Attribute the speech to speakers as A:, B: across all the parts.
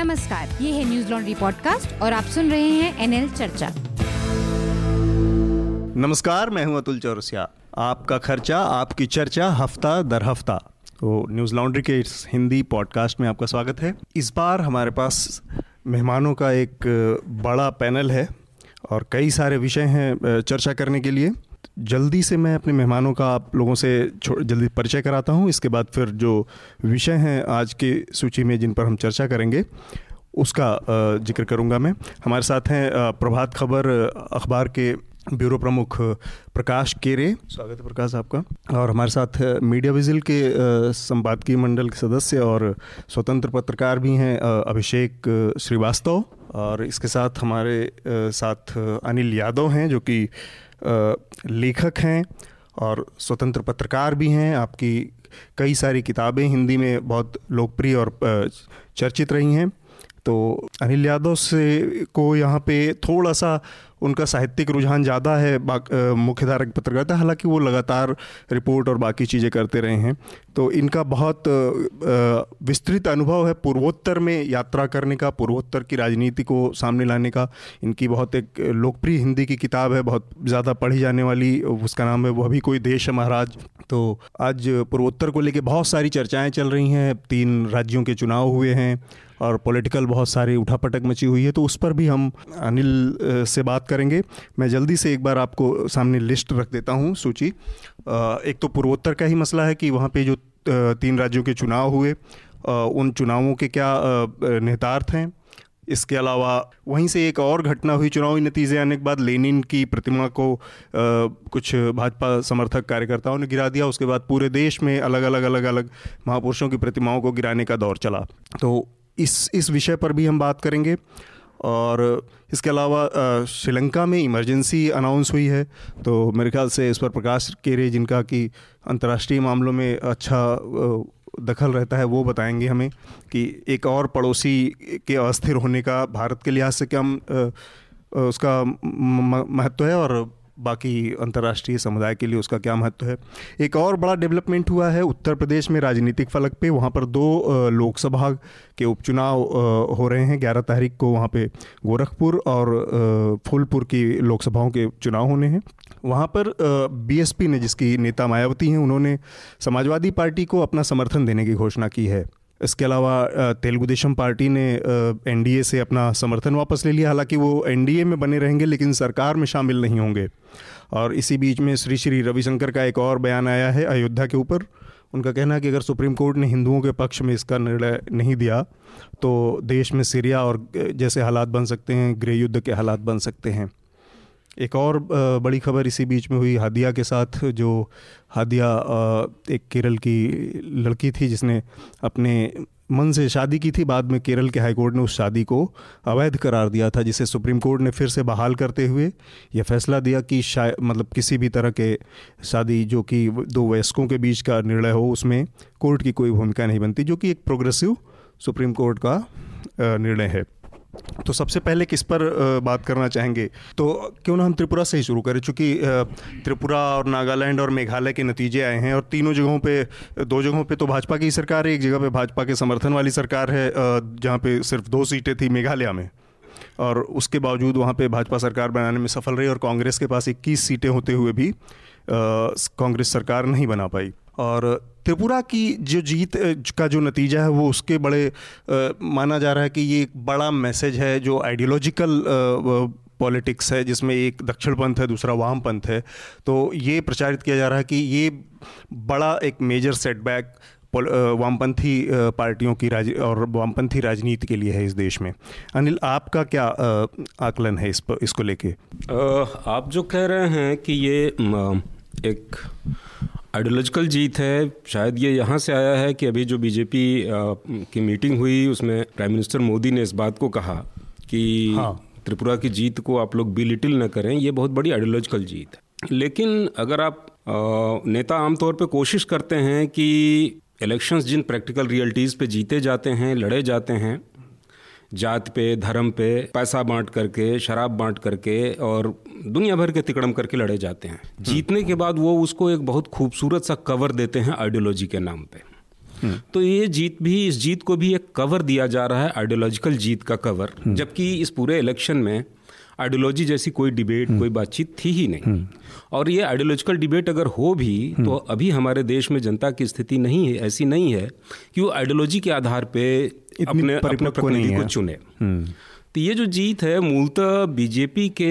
A: नमस्कार, ये है न्यूज़ लॉन्ड्री पॉडकास्ट और आप सुन रहे हैं एनएल चर्चा।
B: नमस्कार, मैं हूँ अतुल चौरसिया। आपका खर्चा, आपकी चर्चा, हफ़्ता दर हफ़्ता। तो न्यूज़ लॉन्ड्री के इस हिंदी पॉडकास्ट में आपका स्वागत है। इस बार हमारे पास मेहमानों का एक बड़ा पैनल है और कई सारे विषय हैं चर्चा करने के लिए। जल्दी से मैं अपने मेहमानों का आप लोगों से जल्दी परिचय कराता हूँ। इसके बाद फिर जो विषय हैं आज की सूची में जिन पर हम चर्चा करेंगे, उसका ज़िक्र करूँगा मैं। हमारे साथ हैं प्रभात खबर अखबार के ब्यूरो प्रमुख, प्रकाश केरे। स्वागत है प्रकाश आपका। और हमारे साथ मीडिया विजिल के संपादकीय मंडल के सदस्य और स्वतंत्र पत्रकार भी हैं अभिषेक श्रीवास्तव। और इसके साथ हमारे साथ अनिल यादव हैं, जो कि लेखक हैं और स्वतंत्र पत्रकार भी हैं। आपकी कई सारी किताबें हिंदी में बहुत लोकप्रिय और चर्चित रही हैं। तो अनिल यादव से को यहाँ पे थोड़ा सा उनका साहित्यिक रुझान ज़्यादा है मुख्य धारा की पत्रकारिता हालाँकि वो लगातार रिपोर्ट और बाकी चीज़ें करते रहे हैं। तो इनका बहुत विस्तृत अनुभव है पूर्वोत्तर में यात्रा करने का, पूर्वोत्तर की राजनीति को सामने लाने का। इनकी बहुत एक लोकप्रिय हिंदी की किताब है, बहुत ज़्यादा पढ़ी जाने वाली, उसका नाम है, वह भी कोई देश है महाराज। तो आज पूर्वोत्तर को लेकर बहुत सारी चर्चाएँ चल रही हैं, तीन राज्यों के चुनाव हुए हैं। और पॉलिटिकल बहुत सारी उठापटक मची हुई है तो उस पर भी हम अनिल से बात करेंगे। मैं जल्दी से एक बार आपको सामने लिस्ट रख देता हूँ सूची। एक तो पूर्वोत्तर का ही मसला है कि वहाँ पे जो तीन राज्यों के चुनाव हुए उन चुनावों के क्या निहितार्थ हैं? इसके अलावा वहीं से एक और घटना हुई चुनावी नतीजे आने के बाद लेनिन की प्रतिमा को आ, कुछ भाजपा समर्थक कार्यकर्ताओं ने गिरा दिया उसके बाद पूरे देश में अलग अलग अलग अलग महापुरुषों की प्रतिमाओं को गिराने का दौर चला। तो इस इस विषय पर भी हम बात करेंगे। और इसके अलावा श्रीलंका में इमरजेंसी अनाउंस हुई है तो मेरे ख्याल से इस पर प्रकाश केरे, जिनका कि अंतर्राष्ट्रीय मामलों में अच्छा दखल रहता है, वो बताएँगे हमें कि एक और पड़ोसी के अस्थिर होने का भारत के लिहाज से क्या उसका महत्व है और बाकी अंतर्राष्ट्रीय समुदाय के लिए उसका क्या महत्व है? एक और बड़ा डेवलपमेंट हुआ है, उत्तर प्रदेश में राजनीतिक फलक पे। वहाँ पर दो लोकसभा के उपचुनाव हो रहे हैं। ग्यारह तारीख को वहाँ पे गोरखपुर और फूलपुर की लोकसभाओं के चुनाव होने हैं। वहाँ पर बीएसपी ने जिसकी नेता मायावती हैं, उन्होंने समाजवादी पार्टी को अपना समर्थन देने की घोषणा की है। इसके अलावा तेलुगु देशम पार्टी ने एनडीए से अपना समर्थन वापस ले लिया। हालाँकि वो एनडीए में बने रहेंगे, लेकिन सरकार में शामिल नहीं होंगे। और इसी बीच में श्री श्री रविशंकर का एक और बयान आया है अयोध्या के ऊपर। उनका कहना है कि अगर सुप्रीम कोर्ट ने हिंदुओं के पक्ष में इसका निर्णय नहीं दिया तो देश में सीरिया और जैसे हालात बन सकते हैं, गृह युद्ध के हालात बन सकते हैं। एक और बड़ी खबर इसी बीच में हुई, हादिया के साथ जो हादिया एक केरल की लड़की थी जिसने अपने मन से शादी की थी, बाद में केरल के हाईकोर्ट ने उस शादी को अवैध करार दिया था, जिसे सुप्रीम कोर्ट ने फिर से बहाल करते हुए यह फैसला दिया कि शायद मतलब किसी भी तरह के शादी जो कि दो वयस्कों के बीच का निर्णय हो, उसमें कोर्ट की कोई भूमिका नहीं बनती, जो कि एक प्रोग्रेसिव सुप्रीम कोर्ट का निर्णय है। तो सबसे पहले किस पर बात करना चाहेंगे? तो क्यों ना हम त्रिपुरा से ही शुरू करें? चूँकि त्रिपुरा और नागालैंड और मेघालय के नतीजे आए हैं और तीनों जगहों पे, दो जगहों पे तो भाजपा की सरकार है, एक जगह पे भाजपा के समर्थन वाली सरकार है जहाँ पे सिर्फ़ दो सीटें थी मेघालय में। और उसके बावजूद वहाँ पे भाजपा सरकार बनाने में सफल रही और कांग्रेस के पास इक्कीस सीटें होते हुए भी कांग्रेस सरकार नहीं बना पाई। और त्रिपुरा की जो जीत का जो नतीजा है वो उसके बड़े आ, माना जा रहा है कि ये एक बड़ा मैसेज है जो आइडियोलॉजिकल पॉलिटिक्स है जिसमें एक दक्षिण पंथ है दूसरा वाम पंथ है। तो ये प्रचारित किया जा रहा है कि ये बड़ा एक मेजर सेटबैक वामपंथी पार्टियों की राज और वामपंथी राजनीति के लिए है इस देश में। अनिल आपका क्या आकलन है इस पर इसको लेके?
C: आप जो कह रहे हैं कि ये एक आइडियोलॉजिकल जीत है शायद ये यहाँ से आया है कि अभी जो बीजेपी की मीटिंग हुई उसमें प्राइम मिनिस्टर मोदी ने इस बात को कहा कि हाँ। त्रिपुरा की जीत को आप लोग बी लिटिल न करें ये बहुत बड़ी आइडियोलॉजिकल जीत है लेकिन अगर आप नेता आमतौर पे कोशिश करते हैं कि इलेक्शंस जिन प्रैक्टिकल रियलिटीज़ पे जीते जाते हैं लड़े जाते हैं जात पे धर्म पे पैसा बांट करके शराब बांट करके और दुनिया भर के तिकड़म करके लड़े जाते हैं। जीतने के बाद वो उसको एक बहुत खूबसूरत सा कवर देते हैं आइडियोलॉजी के नाम पे। तो ये जीत भी इस जीत को भी एक कवर दिया जा रहा है आइडियोलॉजिकल जीत का कवर। जबकि इस पूरे इलेक्शन में आइडियोलॉजी जैसी कोई डिबेट कोई बातचीत थी ही नहीं। और ये आइडियोलॉजिकल डिबेट अगर हो भी तो अभी हमारे देश में जनता की स्थिति नहीं है ऐसी नहीं है कि वो आइडियोलॉजी के आधार पे अपने अपने
B: नहीं
C: प्रतिनिधि को चुने। तो ये जो जीत है मूलतः बीजेपी के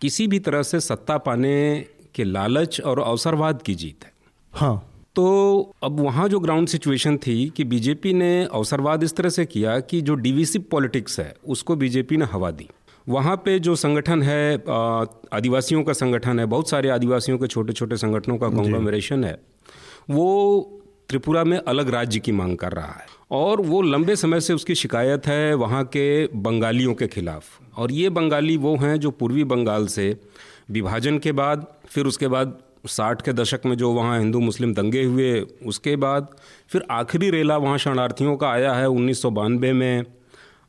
C: किसी भी तरह से सत्ता पाने के लालच और अवसरवाद की जीत है।
B: हाँ।
C: तो अब वहाँ जो ग्राउंड सिचुएशन थी कि बीजेपी ने अवसरवाद इस तरह से किया कि जो डिविसिव पॉलिटिक्स है उसको बीजेपी ने हवा दी। वहाँ पे जो संगठन है आदिवासियों का संगठन है बहुत सारे आदिवासियों के छोटे छोटे संगठनों का कॉन्ग्लोमरेशन है वो त्रिपुरा में अलग राज्य की मांग कर रहा है। और वो लंबे समय से उसकी शिकायत है वहाँ के बंगालियों के खिलाफ। और ये बंगाली वो हैं जो पूर्वी बंगाल से विभाजन के बाद फिर उसके बाद साठ के दशक में जो वहाँ हिंदू मुस्लिम दंगे हुए उसके बाद फिर आखिरी रेला वहाँ शरणार्थियों का आया है उन्नीस सौ बानवे में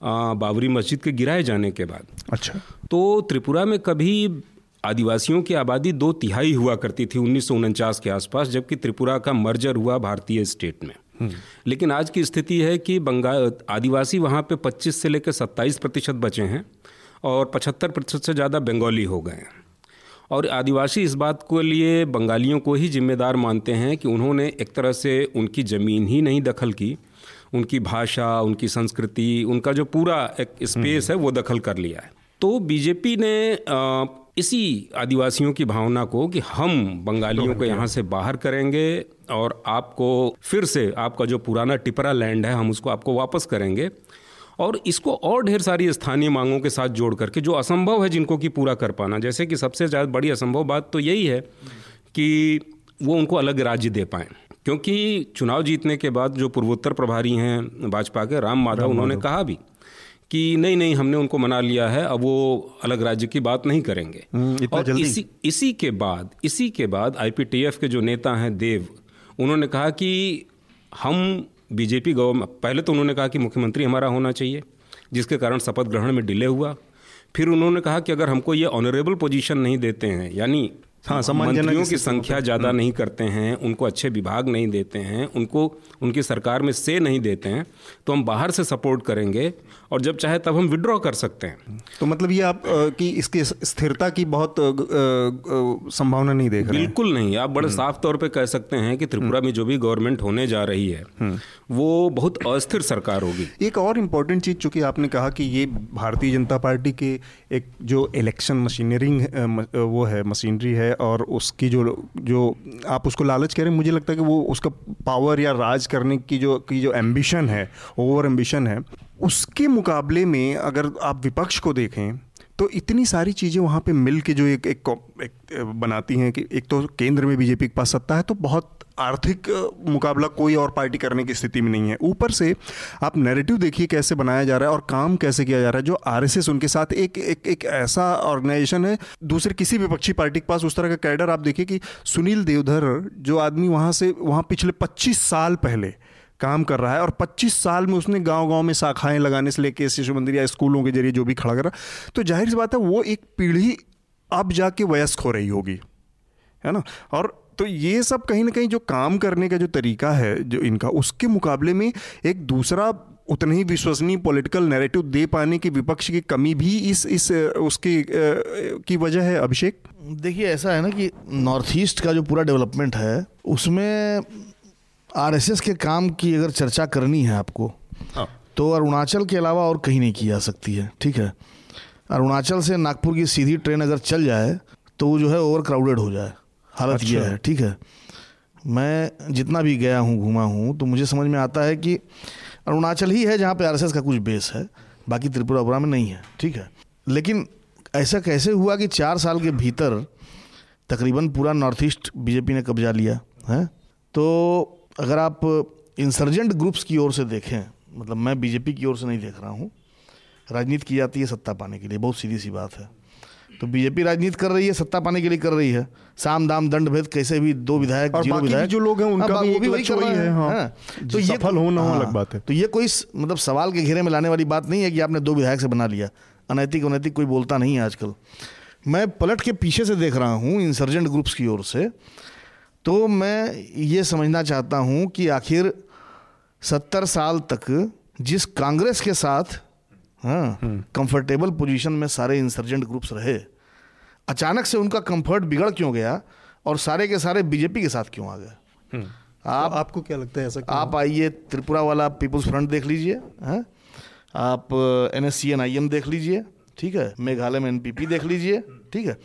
C: आ, बाबरी मस्जिद के गिराए जाने के बाद।
B: अच्छा।
C: तो त्रिपुरा में कभी आदिवासियों की आबादी दो तिहाई हुआ करती थी उन्नीस सौ उनचास के आसपास जबकि त्रिपुरा का मर्जर हुआ भारतीय स्टेट में। लेकिन आज की स्थिति है कि बंगाल आदिवासी वहाँ पे 25 से लेकर 27 प्रतिशत बचे हैं और 75 प्रतिशत से ज़्यादा बंगाली हो गए हैं। और आदिवासी इस बात के लिए बंगालियों को ही जिम्मेदार मानते हैं कि उन्होंने एक तरह से उनकी ज़मीन ही नहीं दखल की उनकी भाषा उनकी संस्कृति उनका जो पूरा एक स्पेस है वो दखल कर लिया है। तो बीजेपी ने इसी आदिवासियों की भावना को कि हम बंगालियों को यहाँ से बाहर करेंगे और आपको फिर से आपका जो पुराना टिपरा लैंड है हम उसको आपको वापस करेंगे। और इसको और ढेर सारी स्थानीय मांगों के साथ जोड़ करके जो असंभव है जिनको कि पूरा कर पाना। जैसे कि सबसे ज़्यादा बड़ी असंभव बात तो यही है कि वो उनको अलग राज्य दे पाएँ। क्योंकि चुनाव जीतने के बाद जो पूर्वोत्तर प्रभारी हैं भाजपा के राम माधव उन्होंने कहा भी कि नहीं नहीं हमने उनको मना लिया है अब वो अलग राज्य की बात नहीं करेंगे
B: हम्म,
C: और
B: जल्दी?
C: इसी इसी के बाद इसी के बाद आईपीटीएफ के जो नेता हैं देव उन्होंने कहा कि हम बीजेपी गवर्नमेंट पहले तो उन्होंने कहा कि मुख्यमंत्री हमारा होना चाहिए जिसके कारण शपथ ग्रहण में डिले हुआ फिर उन्होंने कहा कि अगर हमको ये ऑनरेबल पोजीशन नहीं देते हैं यानी
B: हाँ, सम्मानजनक
C: मंत्रियों की संख्या ज़्यादा नहीं करते हैं उनको अच्छे विभाग नहीं देते हैं उनको उनकी सरकार में से नहीं देते हैं तो हम बाहर से सपोर्ट करेंगे और जब चाहे तब हम विड्रॉ कर सकते हैं।
B: तो मतलब ये आप कि इसकी स्थिरता की बहुत संभावना नहीं देख रहे हैं?
C: बिल्कुल नहीं। आप बड़े साफ़ तौर पर कह सकते हैं कि त्रिपुरा में जो भी गवर्नमेंट होने जा रही है वो बहुत अस्थिर सरकार होगी।
B: एक और इंपॉर्टेंट चीज़ चूँकि आपने कहा कि ये भारतीय जनता पार्टी के एक जो इलेक्शन मशीनरिंग वो है मशीनरी है और उसकी जो जो आप उसको लालच कह रहे हैं मुझे लगता है कि वो उसका पावर या राज करने की जो की जो एम्बिशन है ओवर एम्बिशन है उसके मुकाबले में अगर आप विपक्ष को देखें तो इतनी सारी चीज़ें वहाँ पे मिल के जो एक एक, एक बनाती हैं कि एक तो केंद्र में बीजेपी के पास सत्ता है तो बहुत आर्थिक मुकाबला कोई और पार्टी करने की स्थिति में नहीं है। ऊपर से आप नैरेटिव देखिए कैसे बनाया जा रहा है और काम कैसे किया जा रहा है, जो आरएसएस उनके साथ एक एक एक ऐसा ऑर्गेनाइजेशन है, दूसरे किसी विपक्षी पार्टी के पास, उस तरह का कैडर आप देखिए कि सुनील देवधर, जो आदमी वहाँ से, वहाँ पिछले 25 साल पहले काम कर रहा है और 25 साल में उसने गांव-गांव में शाखाएँ लगाने से लेके शिशु मंदिर या स्कूलों के ज़रिए जो भी खड़ा करा तो ज़ाहिर सी बात है वो एक पीढ़ी अब जाके वयस्क हो रही होगी, है ना? और तो ये सब कहीं ना कहीं जो काम करने का जो तरीका है जो इनका उसके मुकाबले में एक दूसरा उतना ही विश्वसनीय पॉलिटिकल नैरेटिव दे पाने की विपक्ष की कमी भी इस इस उसकी की वजह है अभिषेक?
D: देखिए ऐसा है ना कि नॉर्थ ईस्ट का जो पूरा डेवलपमेंट है उसमें आरएसएस के काम की अगर चर्चा करनी है आपको हाँ। तो अरुणाचल के अलावा और कहीं नहीं की जा सकती है ठीक है? अरुणाचल से नागपुर की सीधी ट्रेन अगर चल जाए तो वो जो है ओवर क्राउडेड हो जाए। हालत ये
B: अच्छा।
D: है ठीक है। मैं जितना भी गया हूँ घूमा हूँ तो मुझे समझ में आता है कि अरुणाचल ही है जहाँ पे आरएसएस का कुछ बेस है बाकी त्रिपुरा उपुरा में नहीं है ठीक है। लेकिन ऐसा कैसे हुआ कि चार साल के भीतर तकरीबन पूरा नॉर्थ ईस्ट बीजेपी ने कब्जा लिया है? तो अगर आप इंसर्जेंट ग्रुप्स की ओर से देखें मतलब मैं बीजेपी की ओर से नहीं देख रहा हूँ राजनीति की जाती है सत्ता पाने के लिए बहुत सीधी सी बात है। तो बीजेपी राजनीति कर रही है सत्ता पाने के लिए कर रही है साम दाम दंड भेद कैसे भी दो विधायक
B: और
D: ज़ीरो
B: भी
D: विधायक
B: जो लोग हैं, उनका
D: हाँ,
B: भी एक
D: वही कर रहे
B: है,
D: हैं,
B: हाँ।
D: हाँ।
B: जो सफल हो ना हो अलग बात है।
D: तो ये कोई मतलब सवाल के घेरे में लाने वाली बात नहीं है कि आपने दो विधायक से बना लिया अनैतिक अनैतिक कोई बोलता नहीं है आजकल मैं पलट के पीछे से देख रहा हूँ इंसर्जेंट ग्रुप्स की ओर से तो मैं ये समझना चाहता हूँ कि आखिर सत्तर साल तक जिस कांग्रेस के साथ हाँ कंफर्टेबल पोजीशन में सारे इंसर्जेंट ग्रुप्स रहे। अचानक से उनका कंफर्ट बिगड़ क्यों गया और सारे के सारे बीजेपी के साथ क्यों आ गए?
B: आप तो आपको क्या लगता है ऐसा क्यों?
D: आप आइए त्रिपुरा वाला पीपुल्स फ्रंट देख लीजिए हैं। आप N S C N I M देख लीजिए ठीक है। मेघालय में एनपीपी देख लीजिए ठीक है।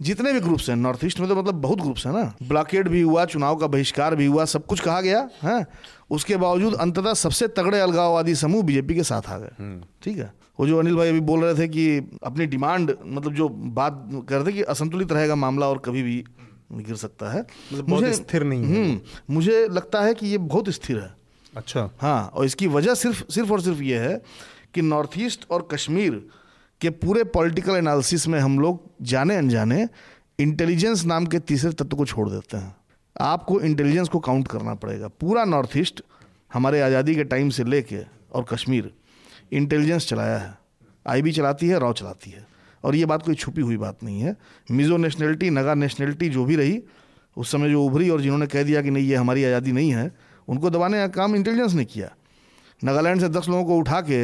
D: जितने भी ग्रुप्स हैं नॉर्थ ईस्ट में तो मतलब बहुत ग्रुप्स हैं ना। ब्लॉकेड भी हुआ चुनाव का बहिष्कार भी हुआ सब कुछ कहा गया है। उसके बावजूद अंततः सबसे तगड़े अलगाववादी समूह बीजेपी के साथ आ गए ठीक है। वो जो अनिल भाई अभी बोल रहे थे कि अपनी डिमांड मतलब जो बात कर रहे थे कि असंतुलित रहेगा मामला और कभी भी गिर सकता है।
B: मतलब बहुत स्थिर नहीं है।
D: हम्म मुझे लगता है कि ये बहुत स्थिर है।
B: अच्छा।
D: हाँ और इसकी वजह सिर्फ़ सिर्फ़ और सिर्फ़ ये है कि नॉर्थ ईस्ट और कश्मीर के पूरे पॉलिटिकल एनालिसिस में हम लोग जाने अनजाने इंटेलिजेंस नाम के तीसरे तत्व को छोड़ देते हैं। आपको इंटेलिजेंस को काउंट करना पड़ेगा। पूरा नॉर्थ ईस्ट हमारे आज़ादी के टाइम से लेके और कश्मीर इंटेलिजेंस चलाया है। आईबी चलाती है रॉ चलाती है। और ये बात कोई छुपी हुई बात नहीं है। मिज़ो नेशनलिटी नगा नेशनलिटी जो भी रही उस समय जो उभरी और जिन्होंने कह दिया कि नहीं ये हमारी आज़ादी नहीं है उनको दबाने का काम इंटेलिजेंस ने किया। नागालैंड से दस लोगों को उठा के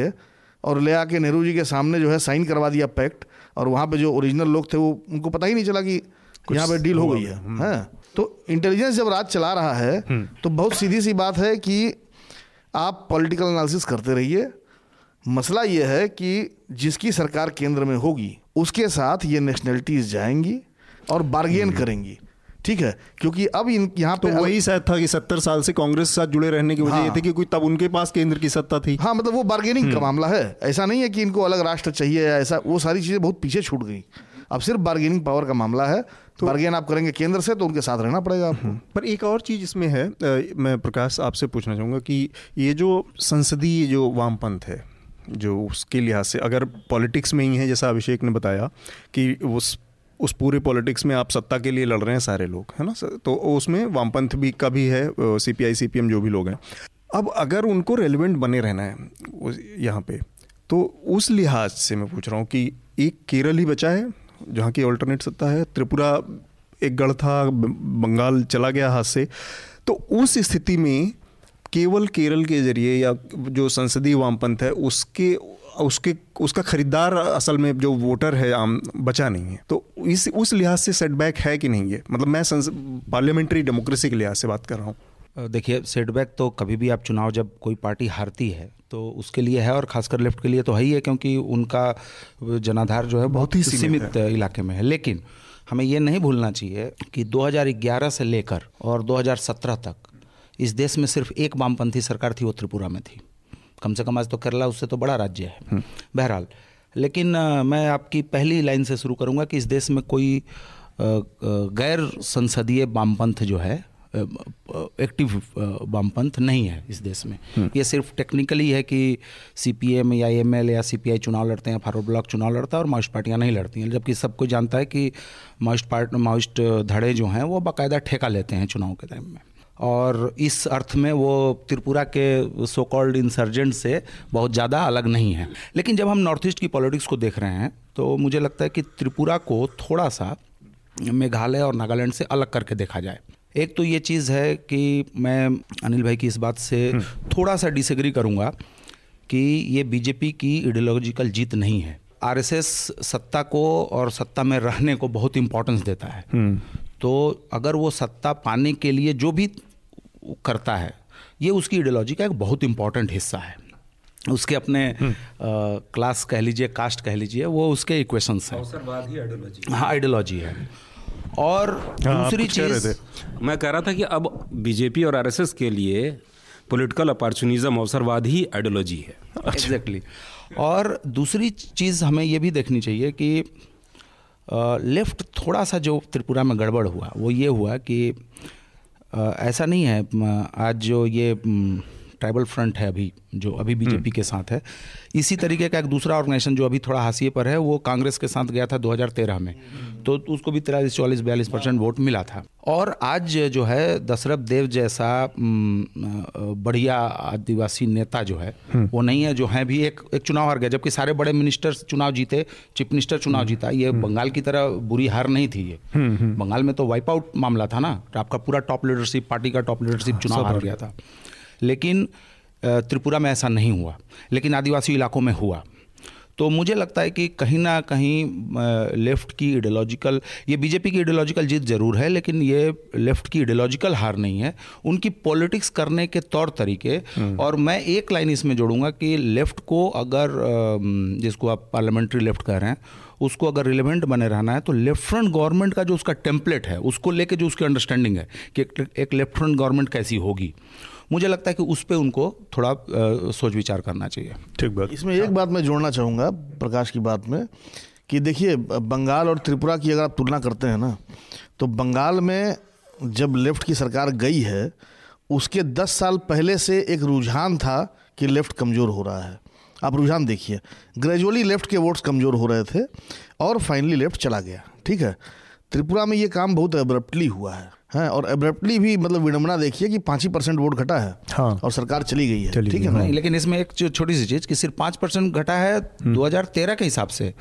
D: और ले आके नेहरू जी के सामने जो है साइन करवा दिया पैक्ट और वहाँ पे जो ओरिजिनल लोग थे वो उनको पता ही नहीं चला कि यहाँ पे डील हो गई है। हैं। तो इंटेलिजेंस जब राज चला रहा है। तो बहुत सीधी सी बात है कि आप पॉलिटिकल एनालिसिस करते रहिए मसला यह है कि जिसकी सरकार केंद्र में होगी उसके साथ ये नेशनलिटीज जाएँगी और बार्गेन करेंगी। ठीक है? क्योंकि अब इन यहाँ
B: तो
D: पे
B: वही शायद था कि सत्तर साल से कांग्रेस के साथ जुड़े रहने की वजह ये
D: हाँ।
B: थी कि कोई तब उनके पास केंद्र की सत्ता थी।
D: हाँ मतलब वो बार्गेनिंग का मामला है। ऐसा नहीं है कि इनको अलग राष्ट्र चाहिए या ऐसा वो सारी चीज़ें बहुत पीछे छूट गई। अब सिर्फ़ बार्गेनिंग पावर का मामला है। तो बार्गेन आप करेंगे केंद्र से तो उनके साथ रहना पड़ेगा आपको।
B: पर एक और चीज़ इसमें है मैं प्रकाश आपसे पूछना चाहूँगा कि ये जो संसदीय जो वामपंथ है जो उसके लिहाज से, अगर पॉलिटिक्स में ही है, जैसा अभिषेक ने बताया, कि उस उस पूरे पॉलिटिक्स में आप सत्ता के लिए लड़ रहे हैं सारे लोग, है ना? तो उसमें वामपंथ भी का भी है C P I C P M जो भी लोग हैं। अब अगर उनको रेलिवेंट बने रहना है यहाँ पे तो उस लिहाज से मैं पूछ रहा हूँ कि एक केरल ही बचा है, जहाँ की ऑल्टरनेट सत्ता है, त्रिपुरा एक गढ़ था बंगाल चला गया हाथ से तो उस स्थिति में केवल केरल के ज़रिए या जो संसदीय वामपंथ है उसके उसके उसका खरीदार असल में जो वोटर है आम बचा नहीं है। तो इस उस लिहाज से सेटबैक है कि नहीं है? मतलब मैं पार्लियामेंट्री डेमोक्रेसी के लिहाज से बात कर रहा हूँ।
E: देखिए सेटबैक तो कभी भी आप चुनाव जब कोई पार्टी हारती है तो उसके लिए है और खासकर लेफ़्ट के लिए तो है ही है क्योंकि उनका जनाधार जो है बहुत
B: ही सीमित
E: सीमित इलाके में है। लेकिन हमें ये नहीं भूलना चाहिए कि 2011 से लेकर और 2017 तक इस देश में सिर्फ़ एक वामपंथी सरकार थी वो त्रिपुरा में थी। कम से कम आज तो केरला उससे तो बड़ा राज्य है। बहरहाल लेकिन मैं आपकी पहली लाइन से शुरू करूँगा कि इस देश में कोई गैर संसदीय वामपंथ जो है एक्टिव वामपंथ नहीं है इस देश में। ये सिर्फ़ टेक्निकली है कि सीपीएम या एमएल या सीपीआई चुनाव लड़ते हैं फॉरवर्ड ब्लॉक चुनाव लड़ता है और माओइस्ट पार्टियाँ नहीं लड़ती हैं जबकि सबको जानता है कि माओइस्ट पार्ट माओइस्ट धड़े जो हैं वो बाकायदा ठेका लेते हैं चुनाव के टाइम में। और इस अर्थ में वो त्रिपुरा के सो कॉल्ड इंसर्जेंट से बहुत ज़्यादा अलग नहीं है। लेकिन जब हम नॉर्थ ईस्ट की पॉलिटिक्स को देख रहे हैं तो मुझे लगता है कि त्रिपुरा को थोड़ा सा मेघालय और नागालैंड से अलग करके देखा जाए। एक तो ये चीज़ है कि मैं अनिल भाई की इस बात से थोड़ा सा डिसएग्री करूँगा कि ये बीजेपी की आइडियोलॉजिकल जीत नहीं है। आरएसएस सत्ता को और सत्ता में रहने को बहुत इम्पोर्टेंस देता है। तो अगर वो सत्ता पाने के लिए जो भी करता है ये उसकी आइडियोलॉजी का एक बहुत इंपॉर्टेंट हिस्सा है। उसके अपने आ, क्लास कह लीजिए कास्ट कह लीजिए वो उसके इक्वेशंस हैं। हाँ आइडियोलॉजी है। और
B: हाँ,
E: दूसरी चीज़
C: मैं कह रहा था कि अब बीजेपी और आरएसएस के लिए पॉलिटिकल अपॉर्चुनिज्म अवसरवाद ही आइडियोलॉजी है।
E: एग्जैक्टली और दूसरी चीज़ हमें ये भी देखनी चाहिए कि लेफ़्ट थोड़ा सा जो त्रिपुरा में गड़बड़ हुआ वो ये हुआ कि ऐसा नहीं है आज जो ये ट्राइबल फ्रंट है अभी जो अभी बीजेपी के साथ है। इसी तरीके का एक दूसरा ऑर्गेनाइजेशन जो अभी थोड़ा हाशिए पर है वो कांग्रेस के साथ गया था 2013 में। तो उसको भी तिरालीस चौलीस बयालीस परसेंट वोट मिला था। और आज जो है दशरथ देव जैसा बढ़िया आदिवासी नेता जो है वो नहीं है जो है भी एक एक चुनाव हार गया। जबकि सारे बड़े मिनिस्टर चुनाव जीते चीफ मिनिस्टर चुनाव जीता ये बंगाल की तरह बुरी हार नहीं थी ये। बंगाल में तो वाइप आउट मामला था ना आपका पूरा टॉप लीडरशिप पार्टी का टॉप लीडरशिप चुनाव हार गया था। लेकिन त्रिपुरा में ऐसा नहीं हुआ लेकिन आदिवासी इलाकों में हुआ। तो मुझे लगता है कि कहीं ना कहीं लेफ़्ट की इडियोलॉजिकल ये बीजेपी की इडियोलॉजिकल जीत ज़रूर है लेकिन ये लेफ़्ट की इडियोलॉजिकल हार नहीं है। उनकी पॉलिटिक्स करने के तौर तरीके और मैं एक लाइन इसमें जोड़ूँगा कि लेफ़्ट को अगर जिसको आप पार्लियामेंट्री लेफ़्ट कह रहे हैं उसको अगर रिलेवेंट बने रहना है तो लेफ़्ट फ्रंट गवर्नमेंट का जो उसका टेम्पलेट है उसको लेके जो उसकी अंडरस्टैंडिंग है कि एक लेफ़्ट फ्रंट गवर्नमेंट कैसी होगी। मुझे लगता है कि उस पर उनको थोड़ा सोच विचार करना चाहिए।
B: ठीक बात।
D: इसमें एक बात मैं जोड़ना चाहूँगा प्रकाश की बात में कि देखिए बंगाल और त्रिपुरा की अगर आप तुलना करते हैं ना तो बंगाल में जब लेफ़्ट की सरकार गई है उसके 10 साल पहले से एक रुझान था कि लेफ़्ट कमज़ोर हो रहा है। आप रुझान देखिए ग्रेजुअली लेफ़्ट के वोट्स कमज़ोर हो रहे थे और फाइनली लेफ़्ट चला गया ठीक है। त्रिपुरा में ये काम बहुत एब्रप्टली हुआ है। हैं और एब्रप्टली भी मतलब विडम्बना देखिए कि पाँच ही परसेंट वोट घटा है
B: हाँ।
D: और सरकार चली गई है।
B: चली
D: ठीक है ना?
E: लेकिन इसमें एक छोटी सी चीज़ कि सिर्फ़ पाँच परसेंट घटा है 2013 के हिसाब से।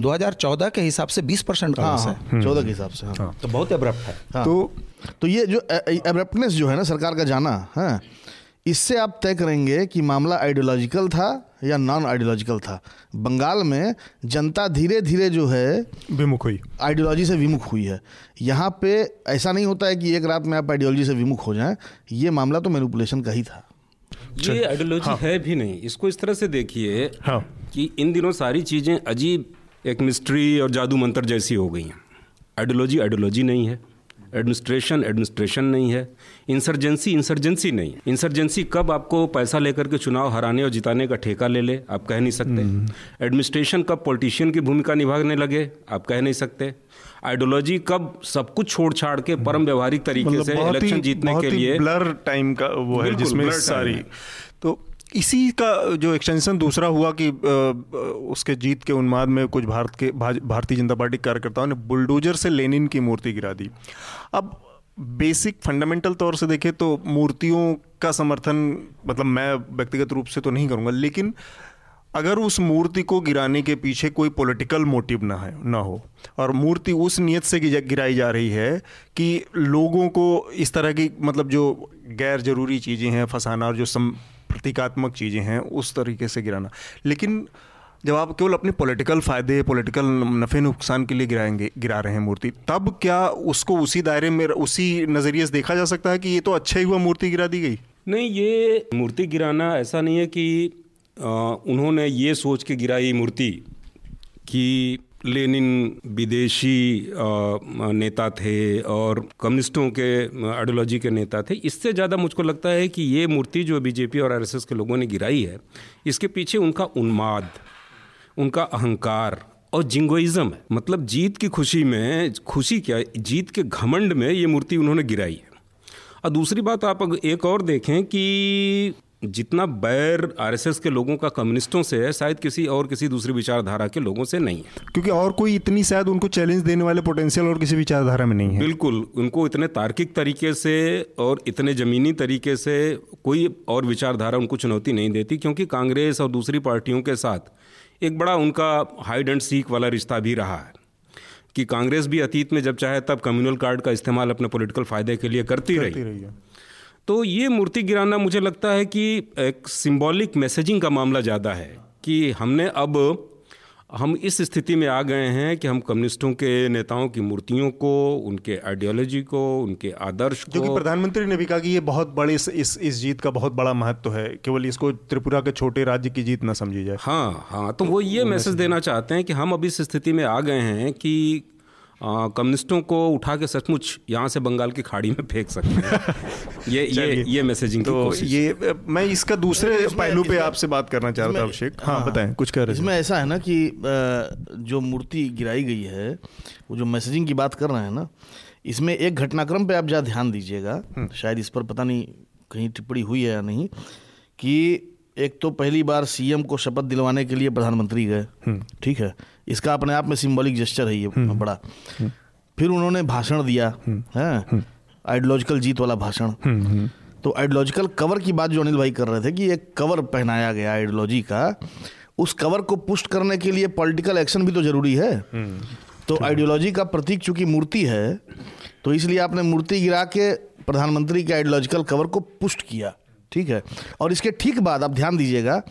E: 2014 के हिसाब से 20 परसेंट का
D: हाँ
E: है।
D: हाँ चौदह के हिसाब से हाँ।
E: तो बहुत एब्रप्ट है।
D: हाँ।
B: तो
D: तो ये जो एब्रप्टनेस जो है ना सरकार का जाना है इससे आप तय करेंगे कि मामला आइडियोलॉजिकल था या नॉन आइडियोलॉजिकल था। बंगाल में जनता धीरे धीरे जो है
B: विमुख हुई।
D: आइडियोलॉजी से विमुख हुई है। यहाँ पे ऐसा नहीं होता है कि एक रात में आप आइडियोलॉजी से विमुख हो जाएँ। ये मामला तो मैनिपुलेशन का ही था।
C: ये आइडियोलॉजी हाँ। है भी नहीं। इसको इस तरह से देखिए
B: हाँ।
C: कि इन दिनों सारी चीज़ें अजीब एक मिस्ट्री और जादू मंत्र जैसी हो गई हैं। आइडियोलॉजी आइडियोलॉजी नहीं है। एडमिनिस्ट्रेशन एडमिनिस्ट्रेशन नहीं है। इंसर्जेंसी इंसर्जेंसी नहीं। है इंसर्जेंसी कब आपको पैसा लेकर के चुनाव हराने और जिताने का ठेका ले ले आप कह नहीं सकते। एडमिनिस्ट्रेशन कब पॉलिटिशियन की भूमिका निभाने लगे आप कह नहीं सकते। आइडियोलॉजी कब सब कुछ छोड़ छाड़ के परम व्यवहारिक तरीके से इलेक्शन जीतने के लिए
B: ब्लर टाइम का वो है जिसमें सारी तो इसी का जो एक्सटेंशन दूसरा हुआ कि उसके जीत के उन्माद में कुछ भारत के भारतीय जनता पार्टी कार्यकर्ताओं ने बुलडोजर से लेनिन की मूर्ति गिरा दी। अब बेसिक फंडामेंटल तौर से देखें तो मूर्तियों का समर्थन मतलब मैं व्यक्तिगत रूप से तो नहीं करूँगा, लेकिन अगर उस मूर्ति को गिराने के पीछे कोई पॉलिटिकल मोटिव ना है, ना हो, और मूर्ति उस नियत से गिराई जा रही है कि लोगों को इस तरह की मतलब जो गैर ज़रूरी चीज़ें हैं, फंसाना और जो सम प्रतीकात्मक चीज़ें हैं उस तरीके से गिराना। लेकिन जब आप केवल अपने पॉलिटिकल फ़ायदे पॉलिटिकल नफ़े नुकसान के लिए गिराएँगे गिरा रहे हैं मूर्ति तब क्या उसको उसी दायरे में उसी नज़रिए से देखा जा सकता है कि ये तो अच्छा ही हुआ मूर्ति गिरा दी गई?
C: नहीं ये मूर्ति गिराना ऐसा नहीं है कि अ, उन्होंने ये सोच के गिराई मूर्ति कि लेनिन विदेशी नेता थे और कम्युनिस्टों के आइडियोलॉजी के नेता थे। इससे ज़्यादा मुझको लगता है कि ये मूर्ति जो बीजेपी और आरएसएस के लोगों ने गिराई है, इसके पीछे उनका उन्माद, उनका अहंकार और जिंगोइज्म है। मतलब जीत की खुशी में, खुशी क्या, जीत के घमंड में ये मूर्ति उन्होंने गिराई है। और दूसरी बात आप एक और देखें कि जितना बैर आरएसएस के लोगों का कम्युनिस्टों से है शायद किसी और किसी दूसरी विचारधारा के लोगों से नहीं है।
B: क्योंकि और कोई इतनी शायद उनको चैलेंज देने वाले पोटेंशियल और किसी विचारधारा में नहीं है।
C: बिल्कुल उनको इतने तार्किक तरीके से और इतने ज़मीनी तरीके से कोई और विचारधारा उनको चुनौती नहीं देती क्योंकि कांग्रेस और दूसरी पार्टियों के साथ एक बड़ा उनका हाइड एंड सीक वाला रिश्ता भी रहा है। कि कांग्रेस भी अतीत में जब चाहे तब कम्युनल कार्ड का इस्तेमाल अपने पॉलिटिकल फ़ायदे के लिए करती रही।
B: करती रही है।
C: तो ये मूर्ति गिराना मुझे लगता है कि एक सिंबॉलिक मैसेजिंग का मामला ज़्यादा है कि हमने अब हम इस स्थिति में आ गए हैं कि हम कम्युनिस्टों के नेताओं की मूर्तियों को उनके आइडियोलॉजी को उनके आदर्श
B: जो कि
C: को
B: प्रधानमंत्री ने भी कहा कि ये बहुत बड़े इस इस, इस जीत का बहुत बड़ा महत्व है। केवल इसको त्रिपुरा के छोटे राज्य की जीत ना समझी जाए।
C: हाँ हाँ तो वो ये मैसेज देना। चाहते हैं कि हम अब इस स्थिति में आ गए हैं कि कम्युनिस्टों को उठा के सचमुच यहाँ से बंगाल की खाड़ी में फेंक सकते हैं। ये ये ये मैसेजिंग
B: तो
C: कोशिश।
B: ये मैं इसका दूसरे पहलू पे आपसे बात करना चाह रहा था अभिषेक। हाँ बताएँ कुछ कह रहे
D: इसमें ऐसा है ना कि जो मूर्ति गिराई गई है वो जो मैसेजिंग की बात कर रहे हैं ना इसमें एक घटनाक्रम पे आप जरा ध्यान दीजिएगा। शायद इस पर पता नहीं कहीं टिप्पणी हुई है या नहीं कि एक तो पहली बार सीएम को शपथ दिलवाने के लिए प्रधानमंत्री गए। ठीक है? इसका अपने आप में सिंबॉलिक जेस्चर है ये बड़ा। फिर उन्होंने भाषण दिया है? आइडियोलॉजिकल जीत वाला भाषण। तो आइडियोलॉजिकल कवर की बात जो अनिल भाई कर रहे थे कि एक कवर पहनाया गया आइडियोलॉजी का उस कवर को पुष्ट करने के लिए पॉलिटिकल एक्शन भी तो ज़रूरी है। तो आइडियोलॉजी का प्रतीक चूँकि मूर्ति है तो इसलिए आपने मूर्ति गिरा के प्रधानमंत्री के आइडियोलॉजिकल कवर को पुष्ट किया। ठीक है। और इसके ठीक बाद आप ध्यान दीजिएगा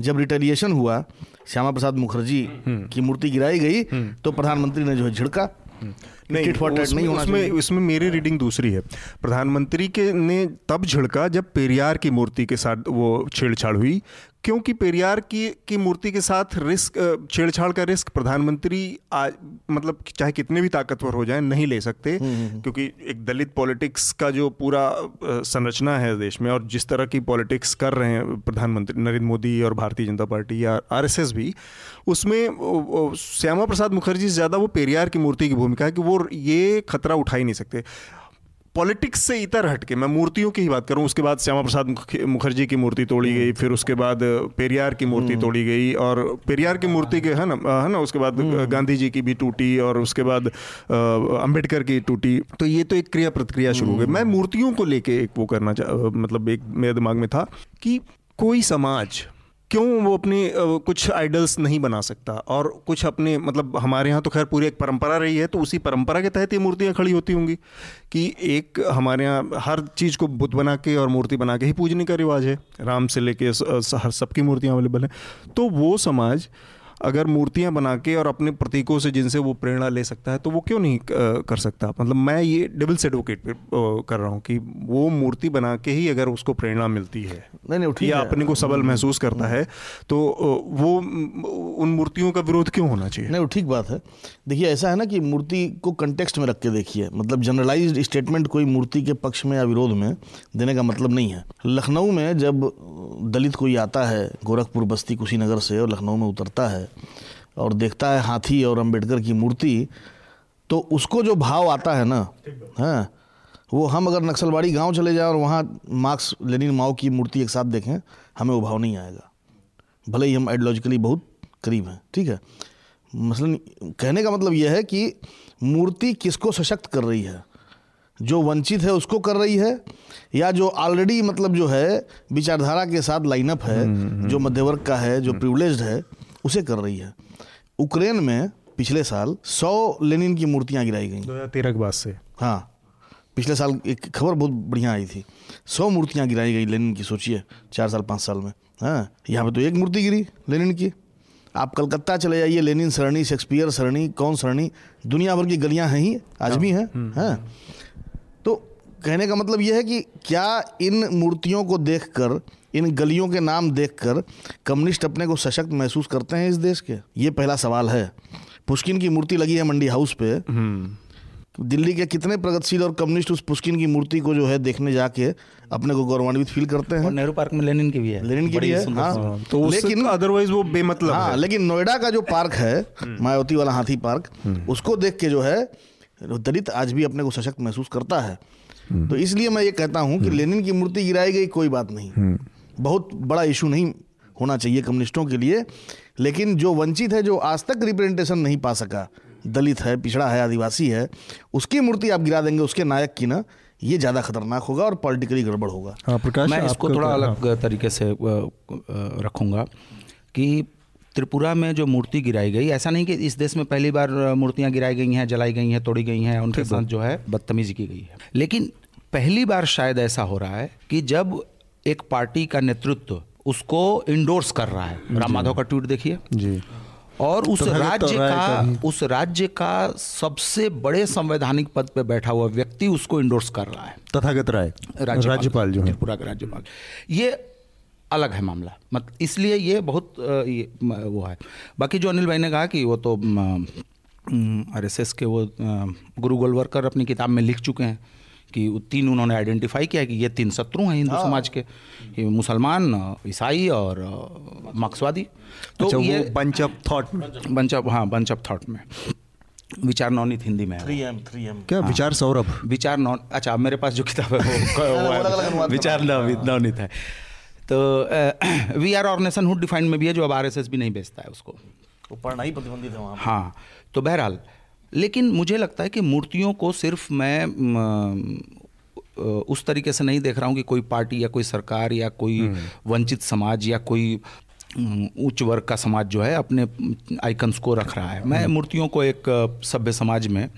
D: जब रिटेलिएशन हुआ श्यामा प्रसाद मुखर्जी की मूर्ति गिराई गई तो प्रधानमंत्री ने जो है झिड़का
B: नहीं
D: फॉर
B: उसमें,
D: नहीं
B: उसमें उसमें मेरी रीडिंग दूसरी है। प्रधानमंत्री के ने तब झिड़का जब पेरियार की मूर्ति के साथ वो छेड़छाड़ हुई क्योंकि पेरियार की की मूर्ति के साथ रिस्क छेड़छाड़ का रिस्क प्रधानमंत्री आज मतलब चाहे कितने भी ताकतवर हो जाएँ नहीं ले सकते। क्योंकि एक दलित पॉलिटिक्स का जो पूरा संरचना है देश में और जिस तरह की पॉलिटिक्स कर रहे हैं प्रधानमंत्री नरेंद्र मोदी और भारतीय जनता पार्टी या आरएसएस भी उसमें श्यामा प्रसाद मुखर्जी से ज़्यादा वो पेरियार की मूर्ति की भूमिका है कि वो ये खतरा उठा ही नहीं सकते। पॉलिटिक्स से इतर हटके मैं मूर्तियों की ही बात करूँ उसके बाद श्यामा प्रसाद मुखर्जी की मूर्ति तोड़ी गई फिर उसके बाद पेरियार की मूर्ति तोड़ी गई और पेरियार की मूर्ति के है ना है ना उसके बाद गांधी जी की भी टूटी और उसके बाद अंबेडकर की टूटी तो ये तो एक क्रिया प्रतिक्रिया शुरू हो गई। मैं मूर्तियों को लेके एक वो करना मतलब एक मेरे दिमाग में था कि कोई समाज क्यों वो अपनी कुछ आइडल्स नहीं बना सकता? और कुछ अपने मतलब हमारे यहाँ तो खैर पूरी एक परंपरा रही है तो उसी परंपरा के तहत ये मूर्तियाँ खड़ी होती होंगी कि एक हमारे यहाँ हर चीज़ को बुद्ध बना के और मूर्ति बना के ही पूजने का रिवाज है। राम से लेके हर सबकी मूर्तियाँ अवेलेबल हैं। तो वो समाज अगर मूर्तियाँ बना के और अपने प्रतीकों से जिनसे वो प्रेरणा ले सकता है तो वो क्यों नहीं कर सकता? मतलब मैं ये डेविल्स एडवोकेट कर रहा हूँ कि वो मूर्ति बना के ही अगर उसको प्रेरणा मिलती है
D: नहीं नहीं
B: या अपने को सबल महसूस करता है तो वो उन मूर्तियों का विरोध क्यों होना चाहिए?
D: नहीं ठीक बात है। देखिए ऐसा है ना कि मूर्ति को कंटेक्स्ट में रख के देखिए। मतलब जनरलाइज्ड स्टेटमेंट कोई मूर्ति के पक्ष में या विरोध में देने का मतलब नहीं है। लखनऊ में जब दलित कोई आता है गोरखपुर बस्ती कुशीनगर से और लखनऊ में उतरता है और देखता है हाथी और अंबेडकर की मूर्ति तो उसको जो भाव आता है ना हाँ वो हम अगर नक्सलवाड़ी गाँव चले जाएँ और वहाँ मार्क्स लेनिन माओ की मूर्ति एक साथ देखें हमें वो भाव नहीं आएगा। भले ही हम आइडियोलॉजिकली बहुत करीब हैं ठीक है? मसलन कहने का मतलब यह है कि मूर्ति किसको सशक्त कर रही है? जो वंचित है उसको कर रही है या जो ऑलरेडी मतलब जो है विचारधारा के साथ लाइनअप है जो मध्यवर्ग का है जो प्रिविलेज्ड है उसे कर रही है। यूक्रेन में पिछले साल सौ लेनिन की मूर्तियाँ गिराई गई।
B: दो हज़ार तेरह के बाद से।
D: हाँ पिछले साल एक खबर बहुत बढ़िया आई थी। सौ मूर्तियाँ गिराई गई लेनिन की सोचिए चार साल पाँच साल में। हाँ यहाँ पे तो एक मूर्ति गिरी लेनिन की। आप कलकत्ता चले जाइए लेनिन सरणी शेक्सपियर सरणी कौन सरणी? दुनिया भर की गलियाँ हैं ही आज भी हैं। हाँ। तो कहने का मतलब यह है कि क्या इन मूर्तियों को देखकर इन गलियों के नाम देखकर कम्युनिस्ट अपने को सशक्त महसूस करते हैं इस देश के? ये पहला सवाल है। पुष्किन की मूर्ति लगी है मंडी हाउस पे। दिल्ली के कितने प्रगतिशील और कम्युनिस्ट उस पुष्किन की मूर्ति को जो है देखने जाके अपने को गौरवान्वित फील करते हैं?
E: नेहरू पार्क में लेनिन की भी है।
D: लेनिन की भी है हाँ।
B: तो लेकिन अदरवाइज़ वो बेमतलब
D: हाँ
B: है।
D: लेकिन नोएडा का जो पार्क है मायावती वाला हाथी पार्क उसको देख के जो है दलित आज भी अपने को सशक्त महसूस करता है। तो इसलिए मैं ये कहता हूँ कि लेनिन की मूर्ति गिराई गई कोई बात नहीं। बहुत बड़ा इशू नहीं होना चाहिए कम्युनिस्टों के लिए लेकिन जो वंचित है जो आज तक रिप्रेजेंटेशन नहीं पा सका दलित है पिछड़ा है आदिवासी है उसकी मूर्ति आप गिरा देंगे उसके नायक की ना ये ज़्यादा खतरनाक होगा और पॉलिटिकली गड़बड़ होगा।
B: हाँ प्रकाश
E: मैं इसको थोड़ा अलग तरीके से रखूँगा कि त्रिपुरा में जो मूर्ति गिराई गई ऐसा नहीं कि इस देश में पहली बार मूर्तियाँ गिराई गई हैं जलाई गई हैं तोड़ी गई हैं उनके साथ जो है बदतमीजी की गई है। लेकिन पहली बार शायद ऐसा हो रहा है कि जब एक पार्टी का नेतृत्व उसको इंडोर्स कर रहा है। राम माधव का ट्वीट देखिए।
B: जी।
E: और उस
B: तथागत
E: राज्य
B: राय का
E: उस राज्य का सबसे बड़े संवैधानिक पद पर बैठा हुआ व्यक्ति उसको इंडोर्स कर रहा है।
B: तथागत राय राज्यपाल। जो है।
E: त्रिपुरा के राज्यपाल। ये अलग है मामला। मत इसलिए ये बहुत ये, वो है। बाकी जो अनिल भाई ने कहा कि वो तो आर एस एस के वो गुरु गोलवरकर अपनी किताब में लिख चुके हैं। कि तीन उन्होंने आइडेंटिफाई किया कि ये तीन शत्रु हैं हिंदू समाज के ये मुसलमान ईसाई और मार्क्सवादी। तो
B: अच्छा
E: ये
B: bunch of thought
E: bunch of हाँ बंच ऑफ़ थॉट में। विचार नवनीत हिंदी में है
D: थ्री एम थ्री एम
B: क्या हाँ, विचार सौरभ?
E: विचार नॉन अच्छा मेरे पास जो किताब है वो, है, विचार नवनीत नवनीत है। तो we are organisation hood defined में भी है जो अब आरएसएस भी नहीं बेचता है उसको।
D: वो पढ़ना ही प्रतिबंधित है वहाँ
E: हाँ। तो बहरहाल लेकिन मुझे लगता है कि मूर्तियों को सिर्फ़ मैं उस तरीके से नहीं देख रहा हूँ कि कोई पार्टी या कोई सरकार या कोई वंचित समाज या कोई उच्च वर्ग का समाज जो है अपने आइकन्स को रख रहा है। मैं मूर्तियों को एक सभ्य समाज में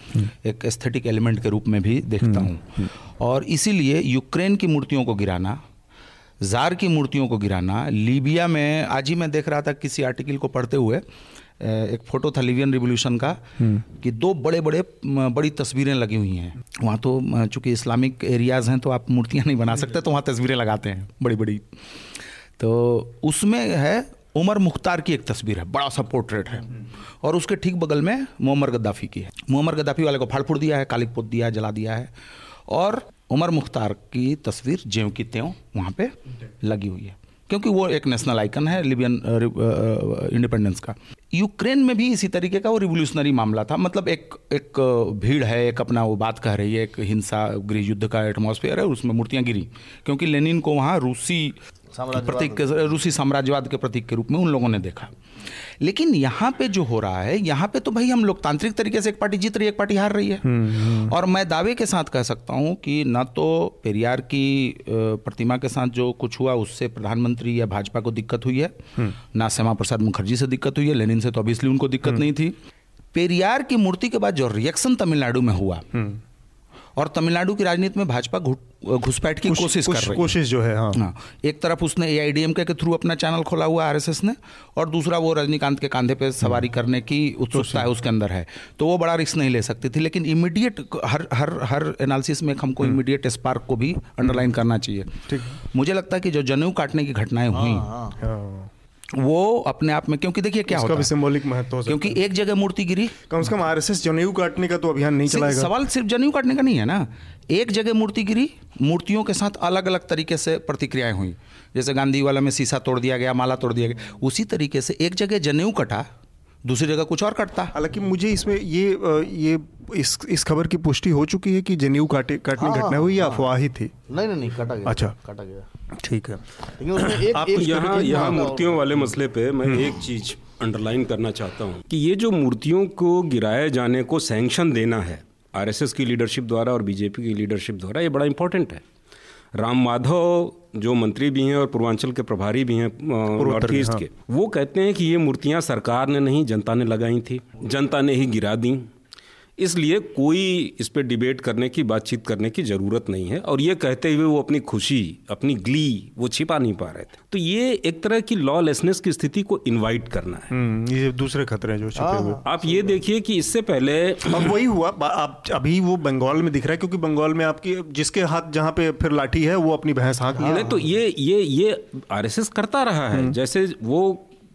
E: एक एस्थेटिक एलिमेंट के रूप में भी देखता हूँ। और इसीलिए यूक्रेन की मूर्तियों को गिराना जार की मूर्तियों को गिराना लीबिया में आज ही मैं देख रहा था किसी आर्टिकल को पढ़ते हुए एक फ़ोटो था लिवियन रिवोल्यूशन का कि दो बड़े बड़े बड़ी तस्वीरें लगी हुई हैं। वहाँ तो चूँकि इस्लामिक एरियाज़ हैं तो आप मूर्तियाँ नहीं बना सकते तो वहाँ तस्वीरें लगाते हैं बड़ी बड़ी तो उसमें है उमर मुख्तार की एक तस्वीर है बड़ा सा पोर्ट्रेट है। और उसके ठीक बगल में मुअम्मर गद्दाफी की है। मुअम्मर गद्दाफी वाले को फाड़ फूड़ दिया है कालिक पोत दिया है जला दिया है। और उमर मुख्तार की तस्वीर ज्यों की त्यों वहाँ पे लगी हुई है। क्योंकि वो एक नेशनल आइकन है लिबियन इंडिपेंडेंस का। यूक्रेन में भी इसी तरीके का वो रिवोल्यूशनरी मामला था। मतलब एक एक भीड़ है एक अपना वो बात कह रही है एक हिंसा गृह युद्ध का एटमोसफेयर है उसमें मूर्तियाँ गिरी। क्योंकि लेनिन को वहाँ रूसी प्रतीक के- रूसी साम्राज्यवाद के प्रतीक के रूप में उन लोगों ने देखा। लेकिन यहाँ पे जो हो रहा है यहाँ पे तो भाई हम लोकतांत्रिक तरीके से एक पार्टी जीत रही है एक पार्टी हार रही है। और मैं दावे के साथ कह सकता हूँ कि न तो पेरियार की प्रतिमा के साथ जो कुछ हुआ उससे प्रधानमंत्री या भाजपा को दिक्कत हुई है। ना श्यामा प्रसाद मुखर्जी से दिक्कत हुई है लेनिन से तो ऑब्वियसली उनको दिक्कत नहीं थी। पेरियार की मूर्ति के बाद जो रिएक्शन तमिलनाडु में हुआ और तमिलनाडु की राजनीति में भाजपा घुसपैठ की कोशिश कर रही है।
B: कोशिश जो है हाँ।
E: हाँ। एक तरफ़ उसने एआईडीएम के थ्रू अपना चैनल खोला हुआ आरएसएस ने और दूसरा वो रजनीकांत के कांधे पे सवारी करने की उत्सुकता है उसके अंदर है। तो वो बड़ा रिस्क नहीं ले सकती थी लेकिन इमीडिएट हर हर हर एनालिसिस में हमको इमीडिएट स्पार्क को भी अंडरलाइन करना चाहिए।
B: ठीक।
E: मुझे लगता है कि जो जनेऊ काटने की घटनाएँ हुई
B: हाँ।
E: वो अपने आप में क्योंकि देखिए क्या होता
B: भी
E: है।
B: सिंबॉलिक महत्व हो
E: क्योंकि एक जगह मूर्ति गिरी।
B: कम से कम आरएसएस जनेऊ काटने का तो अभियान नहीं चलाएगा।
E: सवाल सिर्फ़ जनेऊ काटने का नहीं है ना। एक जगह मूर्ति गिरी मूर्तियों के साथ अलग अलग तरीके से प्रतिक्रियाएँ हुई। जैसे गांधी वाला में शीशा तोड़ दिया गया माला तोड़ दिया गया। उसी तरीके से एक जगह जनेऊ कटा दूसरी जगह कुछ और कटता।
B: हालाँकि मुझे इसमें ये ये इस इस खबर की पुष्टि हो चुकी है कि जनेऊ काटे काटने की घटना हुई या अफवाह ही थी?
D: नहीं नहीं नहीं काटा गया
B: अच्छा।
D: काटा गया।
B: ठीक है।
D: लेकिन उसमें एक
B: आप
D: एक
C: यहाँ यहाँ
D: हाँ,
C: मूर्तियों वाले मसले पे मैं एक चीज़ अंडरलाइन करना चाहता हूँ कि ये जो मूर्तियों को गिराए जाने को सैंक्शन देना है आरएसएस की लीडरशिप द्वारा और बीजेपी की लीडरशिप द्वारा ये बड़ा इंपॉर्टेंट है। राम माधव जो मंत्री भी हैं और पूर्वांचल के प्रभारी भी हैं नॉर्थ ईस्ट के वो कहते हैं कि ये मूर्तियाँ सरकार ने नहीं जनता ने लगाई थी। जनता ने ही गिरा दी। इसलिए कोई इस पर डिबेट करने की बातचीत करने की ज़रूरत नहीं है। और ये कहते हुए वो अपनी खुशी अपनी ग्ली वो छिपा नहीं पा रहे थे। तो ये एक तरह की लॉलेसनेस की स्थिति को इनवाइट करना है।
B: हम्म, ये दूसरे खतरे हैं जो छिपे हुए।
C: आप ये देखिए कि इससे पहले
B: अब वही हुआ आप अभी वो बंगाल में दिख रहा है क्योंकि बंगाल में आपकी जिसके हाथ जहाँ पे फिर लाठी है वो अपनी भैंस हाँक
C: नहीं तो ये ये ये आरएसएस करता रहा है। जैसे वो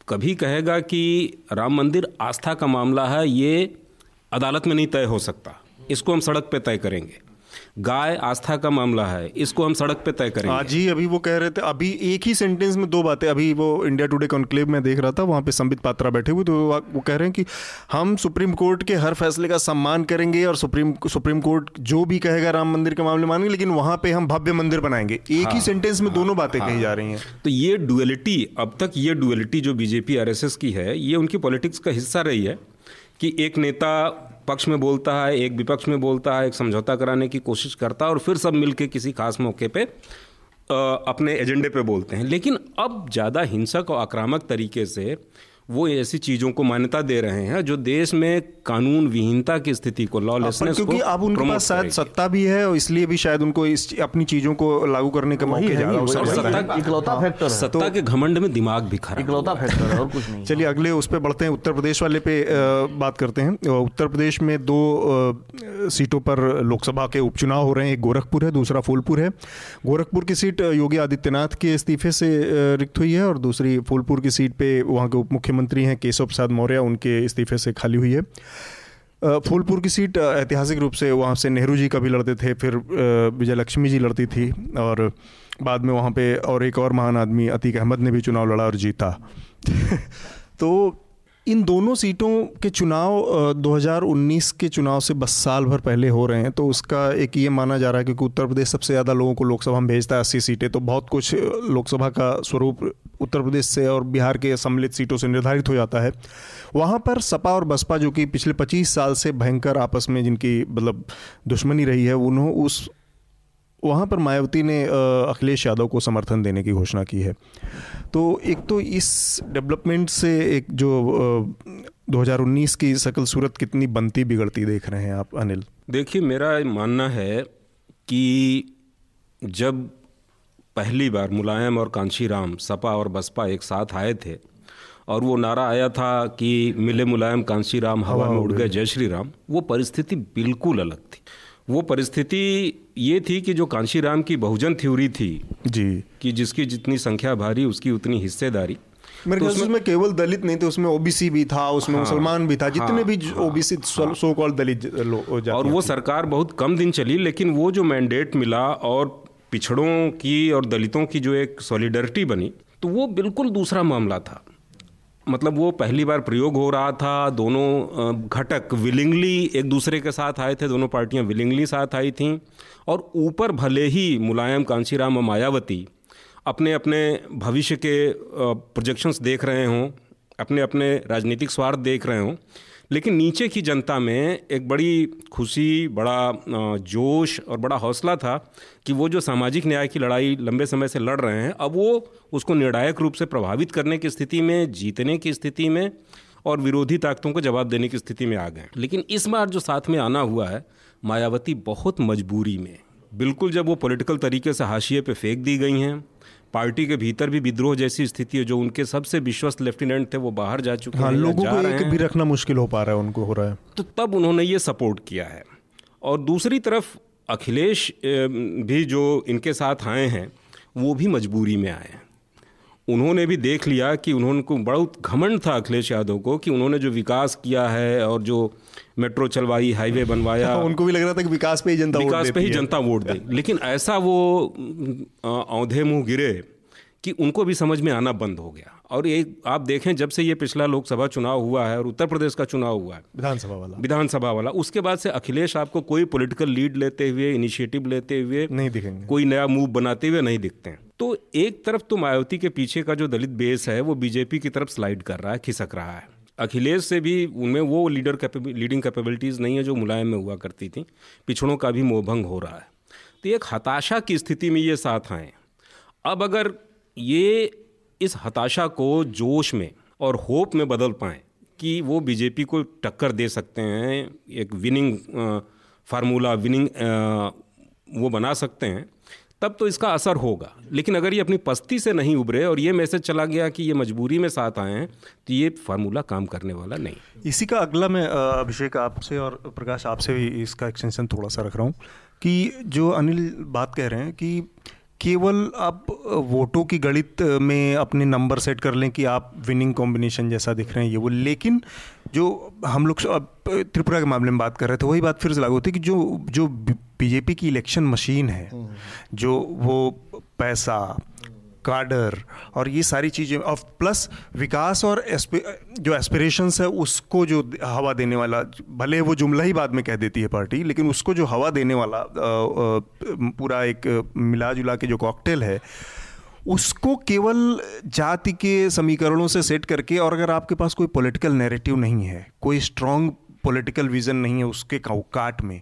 C: कभी कहेगा कि राम मंदिर आस्था का मामला है ये अदालत में नहीं तय हो सकता। इसको हम सड़क पे तय करेंगे। गाय आस्था का मामला है इसको हम सड़क पे तय करेंगे।
B: आज ही अभी वो कह रहे थे अभी एक ही सेंटेंस में दो बातें अभी वो इंडिया टुडे कॉन्क्लेव में देख रहा था वहाँ पे संबित पात्रा बैठे हुए तो वो कह रहे हैं कि हम सुप्रीम कोर्ट के हर फैसले का सम्मान करेंगे और सुप्रीम सुप्रीम कोर्ट जो भी कहेगा राम मंदिर के मामले मानेंगे लेकिन वहाँ पे हम भव्य मंदिर बनाएँगे। एक हाँ, ही। सेंटेंस में दोनों बातें कही जा रही हैं।
C: तो ये डुअलिटी अब तक ये डुअलिटी जो बीजेपी आरएसएस की है ये उनकी पॉलिटिक्स का हिस्सा रही है। कि एक नेता पक्ष में बोलता है, एक विपक्ष में बोलता है, एक समझौता कराने की कोशिश करता है और फिर सब मिलके किसी खास मौके पे अपने एजेंडे पे बोलते हैं। लेकिन अब ज़्यादा हिंसक और आक्रामक तरीके से वो ऐसी चीज़ों को मान्यता दे रहे हैं जो देश में कानून विहीनता की स्थिति को लॉलेसनेस
B: क्योंकि अब उनके पास शायद सत्ता भी है और इसलिए भी शायद उनको इस अपनी चीज़ों को लागू करने का मौके ज़्यादा अवसर है।
C: सत्ता-
D: इकलौता फैक्टर है।
C: सत्ता के घमंड में दिमाग भी खराब
D: इकलौता फैक्टर है और कुछ नहीं।
B: चलिए अगले उस पर बढ़ते हैं। उत्तर प्रदेश वाले पे बात करते हैं। उत्तर प्रदेश में दो सीटों पर लोकसभा के उपचुनाव हो रहे हैं। एक गोरखपुर है दूसरा फूलपुर है। गोरखपुर की सीट योगी आदित्यनाथ के इस्तीफे से रिक्त हुई है और दूसरी फूलपुर की सीट पे वहाँ के उप मुख्यमंत्री हैं केशव प्रसाद मौर्य, उनके इस्तीफे से खाली हुई है। फूलपुर की सीट ऐतिहासिक रूप से वहाँ से नेहरू जी कभी लड़ते थे, फिर विजयलक्ष्मी विजय लक्ष्मी जी लड़ती थी, और बाद में वहाँ पे और एक और महान आदमी अतीक अहमद ने भी चुनाव लड़ा और जीता। तो इन दोनों सीटों के चुनाव अ, 2019 के चुनाव से बस साल भर पहले हो रहे हैं तो उसका एक ये माना जा रहा है क्योंकि उत्तर प्रदेश सबसे ज़्यादा लोगों को लोकसभा में भेजता है अस्सी सीटें तो बहुत कुछ लोकसभा का स्वरूप उत्तर प्रदेश से और बिहार के सम्मिलित सीटों से निर्धारित हो जाता है। वहाँ पर सपा और बसपा जो कि पिछले 25 साल से भयंकर आपस में जिनकी मतलब दुश्मनी रही है उन्होंने उस वहाँ पर मायावती ने अखिलेश यादव को समर्थन देने की घोषणा की है। तो एक तो इस डेवलपमेंट से एक जो अ, 2019 की सकल सूरत कितनी बनती बिगड़ती देख रहे हैं आप अनिल?
C: देखिए मेरा मानना है कि जब पहली बार मुलायम और कांशी राम सपा और बसपा एक साथ आए थे और वो नारा आया था कि मिले मुलायम कांशी राम हवा में उड़ गए जय श्री राम वो परिस्थिति बिल्कुल अलग थी। वो परिस्थिति ये थी कि जो कांशी राम की बहुजन थ्योरी थी
B: जी।
C: कि जिसकी जितनी संख्या भारी उसकी उतनी हिस्सेदारी।
B: मेरे ख्याल से उसमें केवल दलित नहीं थे उसमें ओबीसी भी था उसमें हाँ, मुसलमान भी था जितने हाँ, भी ओबीसी हाँ, सो कॉल दलित लोग
C: और वो सरकार बहुत कम दिन चली लेकिन वो जो मैंडेट मिला और पिछड़ों की और दलितों की जो एक सॉलिडरिटी बनी तो वो बिल्कुल दूसरा मामला था। मतलब वो पहली बार प्रयोग हो रहा था, दोनों घटक विलिंगली एक दूसरे के साथ आए थे, दोनों पार्टियाँ विलिंगली साथ आई थीं, और ऊपर भले ही मुलायम कांशीराम और मायावती अपने अपने भविष्य के प्रोजेक्शंस देख रहे हों, अपने अपने राजनीतिक स्वार्थ देख रहे हों लेकिन नीचे की जनता में एक बड़ी खुशी, बड़ा जोश और बड़ा हौसला था कि वो जो सामाजिक न्याय की लड़ाई लंबे समय से लड़ रहे हैं, अब वो उसको निर्णायक रूप से प्रभावित करने की स्थिति में, जीतने की स्थिति में और विरोधी ताकतों को जवाब देने की स्थिति में आ गए लेकिन इस बार जो साथ में आना हुआ है, मायावती बहुत मजबूरी में। बिल्कुल जब वो पॉलिटिकल तरीके से हाशिए पे फेंक दी गई हैं पार्टी के भीतर भी विद्रोह जैसी स्थिति है जो उनके सबसे विश्वस्त लेफ्टिनेंट थे वो बाहर जा चुके
B: हाँ,
C: हैं
B: लोगों को एक भी रखना मुश्किल हो पा रहा है उनको हो रहा है।
C: तो तब उन्होंने ये सपोर्ट किया है। और दूसरी तरफ़ अखिलेश भी जो इनके साथ आए हैं वो भी मजबूरी में आए हैं। उन्होंने भी देख लिया कि उन्होंने को बहुत घमंड था अखिलेश यादव को कि उन्होंने जो विकास किया है और जो मेट्रो चलवाई हाईवे बनवाया।
B: उनको भी लग रहा था कि विकास पे ही जनता
C: विकास पे ही जनता वोट दे। लेकिन ऐसा वो औंधे मुँह गिरे कि उनको भी समझ में आना बंद हो गया। और एक आप देखें जब से ये पिछला लोकसभा चुनाव हुआ है और उत्तर प्रदेश का चुनाव हुआ है
B: विधानसभा वाला।
C: विधानसभा वाला उसके बाद से अखिलेश आपको कोई पॉलिटिकल लीड लेते हुए इनिशिएटिव लेते हुए
B: नहीं दिखेंगे।
C: कोई नया मूव बनाते हुए नहीं दिखते हैं। तो एक तरफ़ तो मायावती के पीछे का जो दलित बेस है, वो बीजेपी की तरफ़ स्लाइड कर रहा है, खिसक रहा है। अखिलेश से भी उनमें वो लीडर लीडिंग कैपेबिलिटीज़ नहीं है जो मुलायम में हुआ करती थी। पिछड़ों का भी मोहभंग हो रहा है। तो एक हताशा की स्थिति में ये साथ आए। अब अगर ये इस हताशा को जोश में और होप में बदल पाएँ कि वो बीजेपी को टक्कर दे सकते हैं, एक विनिंग फार्मूला विनिंग वो बना सकते हैं तब तो इसका असर होगा। लेकिन अगर ये अपनी पस्ती से नहीं उभरे और ये मैसेज चला गया कि ये मजबूरी में साथ आए हैं तो ये फार्मूला काम करने वाला नहीं।
B: इसी का अगला मैं अभिषेक आपसे और प्रकाश आपसे भी इसका एक्सटेंशन थोड़ा सा रख रहा हूँ कि जो अनिल बात कह रहे हैं कि केवल आप वोटों की गणित में अपने नंबर सेट कर लें कि आप विनिंग कॉम्बिनेशन जैसा दिख रहे हैं ये वो। लेकिन जो हम लोग, अब त्रिपुरा के मामले में बात कर रहे थे वही बात फिर से लागू होती है कि जो जो बीजेपी की इलेक्शन मशीन है जो वो पैसा काडर और ये सारी चीज़ें और प्लस विकास और जो एस्पिरेशंस है उसको जो हवा देने वाला भले वो जुमला ही बाद में कह देती है पार्टी लेकिन उसको जो हवा देने वाला पूरा एक मिला जुला के जो कॉकटेल है उसको केवल जाति के समीकरणों से सेट करके और अगर आपके पास कोई पॉलिटिकल नैरेटिव नहीं है कोई स्ट्रॉन्ग पॉलिटिकल विजन नहीं है उसके काट में।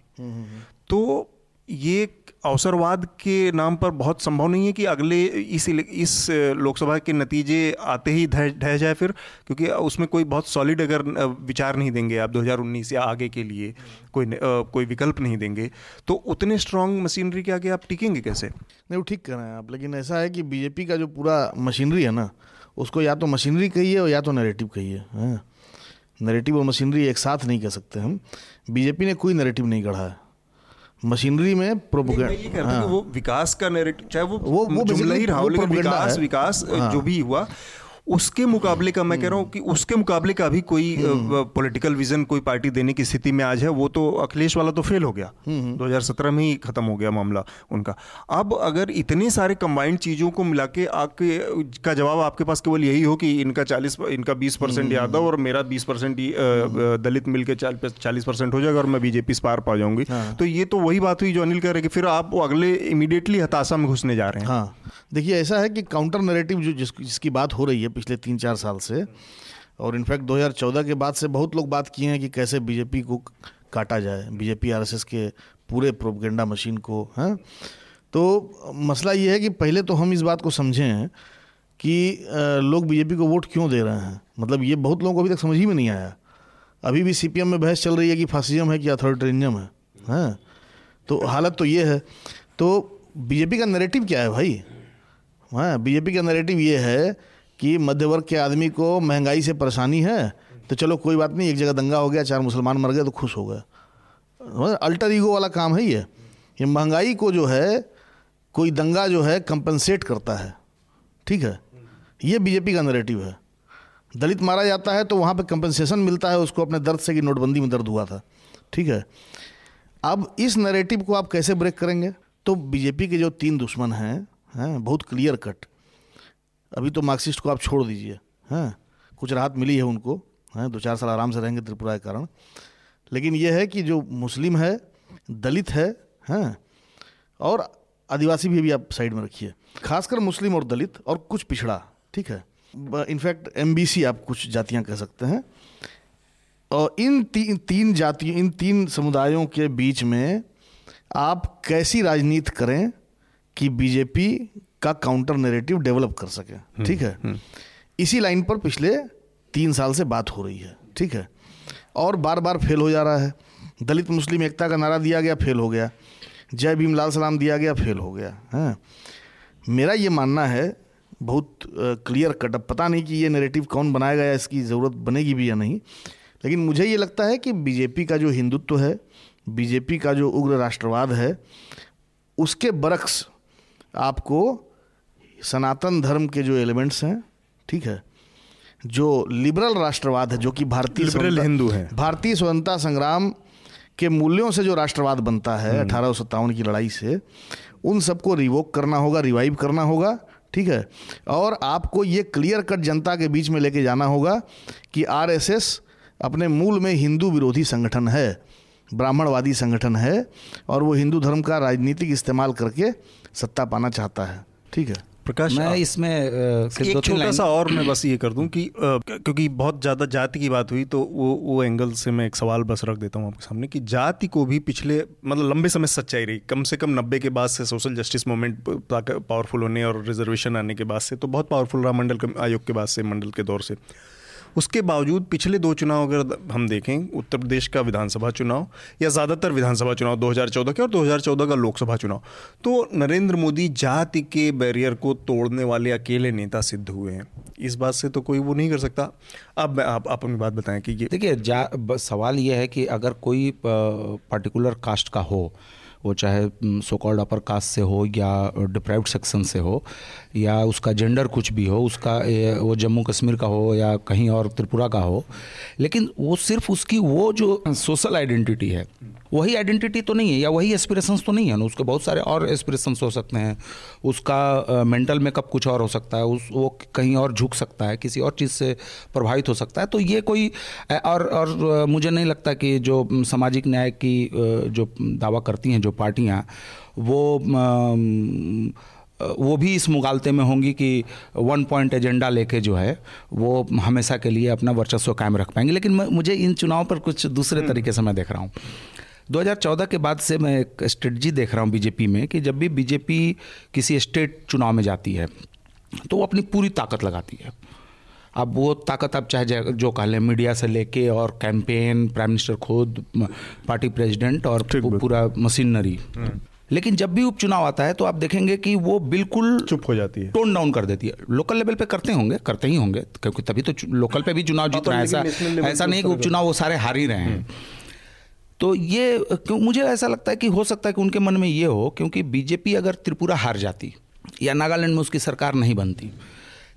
B: तो ये अवसरवाद के नाम पर बहुत संभव नहीं है कि अगले इस इस लोकसभा के नतीजे आते ही ढह जाए फिर, क्योंकि उसमें कोई बहुत सॉलिड अगर विचार नहीं देंगे आप 2019 या आगे के लिए, कोई कोई विकल्प नहीं देंगे। तो उतने स्ट्रांग मशीनरी के आगे आप टिकेंगे कैसे?
D: नहीं, वो ठीक कर रहे हैं आप, लेकिन ऐसा है कि बीजेपी का जो पूरा मशीनरी है ना, उसको या तो मशीनरी कहिए और या तो नैरेटिव कहिए नैरेटिव और मशीनरी एक साथ नहीं कह सकते हम बीजेपी ने कोई नरेटिव नहीं गढ़ा है मशीनरी में
B: प्रोपोगेंडा हाँ। वो विकास का नैरेटिव चाहे वो वो, वो जुमला ही रहा हो लेकिन विकास विकास हाँ। जो भी हुआ उसके मुकाबले का मैं कह रहा हूँ कि उसके मुकाबले का भी कोई पॉलिटिकल विजन कोई पार्टी देने की स्थिति में आज है वो तो अखिलेश वाला तो फेल हो गया। 2017 में ही खत्म हो गया मामला उनका। अब अगर इतने सारे कंबाइंड चीज़ों को मिला के आपके का जवाब आपके पास केवल यही हो कि इनका चालीस इनका बीस परसेंट यादव और मेरा बीस परसेंट दलित मिल के चालीस परसेंट हो जाएगा और मैं बीजेपी से पार पा जाऊँगी। हाँ। तो ये तो वही बात हुई जो अनिल कह रहे कि फिर आप अगले इमीडिएटली हताशा में घुसने जा रहे हैं।
D: हाँ। देखिए ऐसा है कि काउंटर नैरेटिव जो जिस जिसकी बात हो रही है पिछले तीन चार साल से। और इनफैक्ट 2014 के बाद से बहुत लोग बात किए हैं कि कैसे बीजेपी को काटा जाए। बीजेपी आरएसएस के पूरे प्रोपगेंडा मशीन को, हैं। तो मसला ये है कि पहले तो हम इस बात को समझें कि लोग बीजेपी को वोट क्यों दे रहे हैं? मतलब ये बहुत लोगों को अभी तक समझ ही में नहीं आया। अभी भी सीपीएम में बहस चल रही है कि फासिज्म है कि अथॉरिटेरिज्म है, हैं। तो हालत तो ये है। तो बीजेपी का नैरेटिव क्या है भाई? हाँ बीजेपी का नैरेटिव ये है कि मध्य वर्ग के आदमी को महँगाई से परेशानी है तो चलो कोई बात नहीं, एक जगह दंगा हो गया, चार मुसलमान मर गए तो खुश हो गए। अल्टर ईगो वाला काम है ये। ये महँगाई को जो है, कोई दंगा जो है कंपनसेट करता है। ठीक है? ये बीजेपी का नैरेटिव है। दलित मारा जाता है तो वहाँ पे कंपनसेशन मिलता है, उसको अपने दर्द से कि नोटबंदी में दर्द हुआ था। ठीक है? अब इस नैरेटिव को आप कैसे ब्रेक करेंगे? तो बीजेपी के जो तीन दुश्मन हैं हैं, बहुत क्लियर कट अभी तो मार्क्सिस्ट को आप छोड़ दीजिए। हैं? कुछ राहत मिली है उनको। हैं? दो चार साल आराम से रहेंगे त्रिपुरा के कारण। लेकिन यह है कि जो मुस्लिम है दलित है हैं? और आदिवासी भी अभी आप साइड में रखिए। खासकर मुस्लिम और दलित और कुछ पिछड़ा ठीक है? इनफैक्ट एमबीसी आप कुछ जातियाँ कह सकते हैं। और इन ती, तीन जातियों इन तीन समुदायों के बीच में आप कैसी राजनीति करें कि बीजेपी का काउंटर नैरेटिव डेवलप कर सके।
B: हम्म,
D: ठीक है?
B: हम्म।
D: इसी लाइन पर पिछले तीन साल से बात हो रही है। ठीक है? और बार बार फेल हो जा रहा है। दलित मुस्लिम एकता का नारा दिया गया फेल हो गया। जय भीम लाल सलाम दिया गया फेल हो गया। है। मेरा ये मानना है बहुत क्लियर कट अब पता नहीं कि ये नैरेटिव कौन बनाएगा या इसकी ज़रूरत बनेगी भी या नहीं। लेकिन मुझे ये लगता है कि बीजेपी का जो हिंदुत्व है बीजेपी का जो उग्र राष्ट्रवाद है उसके बरक्स आपको सनातन धर्म के जो एलिमेंट्स हैं ठीक है जो लिबरल राष्ट्रवाद है जो कि भारतीय
B: लिबरल हिंदू है।
D: भारतीय स्वतंत्रता संग्राम के मूल्यों से जो राष्ट्रवाद बनता है अठारह सौ सत्तावन की लड़ाई से उन सबको रिवोक करना होगा रिवाइव करना होगा ठीक है? और आपको ये क्लियर कट जनता के बीच में लेके जाना होगा कि आरएसएस अपने मूल में हिंदू विरोधी संगठन है ब्राह्मणवादी संगठन है और वो हिंदू धर्म का राजनीतिक इस्तेमाल करके सत्ता पाना चाहता है ठीक है?
B: प्रकाश
E: मैं इसमें
B: एक छोटा सा और मैं बस ये कर दूँ कि क्योंकि बहुत ज़्यादा जाति की बात हुई तो वो वो एंगल से मैं एक सवाल बस रख देता हूँ आपके सामने कि जाति को भी पिछले मतलब लंबे समय सच्चाई रही। कम से कम नब्बे के बाद से सोशल जस्टिस मूवमेंट पावरफुल होने और रिजर्वेशन आने के बाद से तो बहुत पावरफुल रहा मंडल आयोग के बाद से मंडल के दौर से। उसके बावजूद पिछले दो चुनाव अगर हम देखें, उत्तर प्रदेश का विधानसभा चुनाव या ज़्यादातर विधानसभा चुनाव 2014 के और 2014 का लोकसभा चुनाव तो नरेंद्र मोदी जाति के बैरियर को तोड़ने वाले अकेले नेता सिद्ध हुए हैं। इस बात से तो कोई वो नहीं कर सकता। अब आप आप अपनी बात बताएँ कि ये
E: देखिए सवाल ये है कि अगर कोई पर्टिकुलर कास्ट का हो, वो चाहे सो कॉल्ड अपर कास्ट से हो या डिप्राइव्ड सेक्शन से हो या उसका जेंडर कुछ भी हो, उसका वो जम्मू कश्मीर का हो या कहीं और त्रिपुरा का हो, लेकिन वो सिर्फ़ उसकी वो जो सोशल आइडेंटिटी है, वही आइडेंटिटी तो नहीं है या वही एस्पिरेशंस तो नहीं है ना, उसके बहुत सारे और एस्पिरेशंस हो सकते हैं। उसका मेंटल मेकअप कुछ और हो सकता है, उस, वो कहीं और झुक सकता है, किसी और चीज़ से प्रभावित हो सकता है तो ये कोई और और मुझे नहीं लगता कि जो सामाजिक न्याय की जो दावा करती हैं, जो पार्टियाँ, वो वो भी इस मुगालते में होंगी कि वन पॉइंट एजेंडा लेके जो है वो हमेशा के लिए अपना वर्चस्व कायम रख पाएँगे। लेकिन मैं- मुझे इन चुनाव पर कुछ दूसरे तरीके से मैं देख रहा हूँ। 2014 के बाद से मैं एक स्ट्रेटजी देख रहा हूँ बीजेपी में कि जब भी बीजेपी किसी स्टेट चुनाव में जाती है तो वो अपनी पूरी ताकत लगाती है। अब वो ताकत आप चाहे जा- कह लें मीडिया से लेके और कैंपेन प्राइम मिनिस्टर खुद पार्टी प्रेसिडेंट और। पूरा मशीनरी। लेकिन जब भी उपचुनाव आता है तो आप देखेंगे कि वो बिल्कुल
B: चुप हो जाती है।
E: टोन डाउन कर देती है। लोकल लेवल पे करते होंगे करते ही होंगे क्योंकि तभी तो लोकल पे भी चुनाव जीत रहे है ऐसा ऐसा नहीं कि उपचुनाव वो सारे हार ही रहे हैं। तो ये क्यों मुझे ऐसा लगता है कि हो सकता है कि उनके मन में ये हो क्योंकि बीजेपी अगर त्रिपुरा हार जाती या नागालैंड में उसकी सरकार नहीं बनती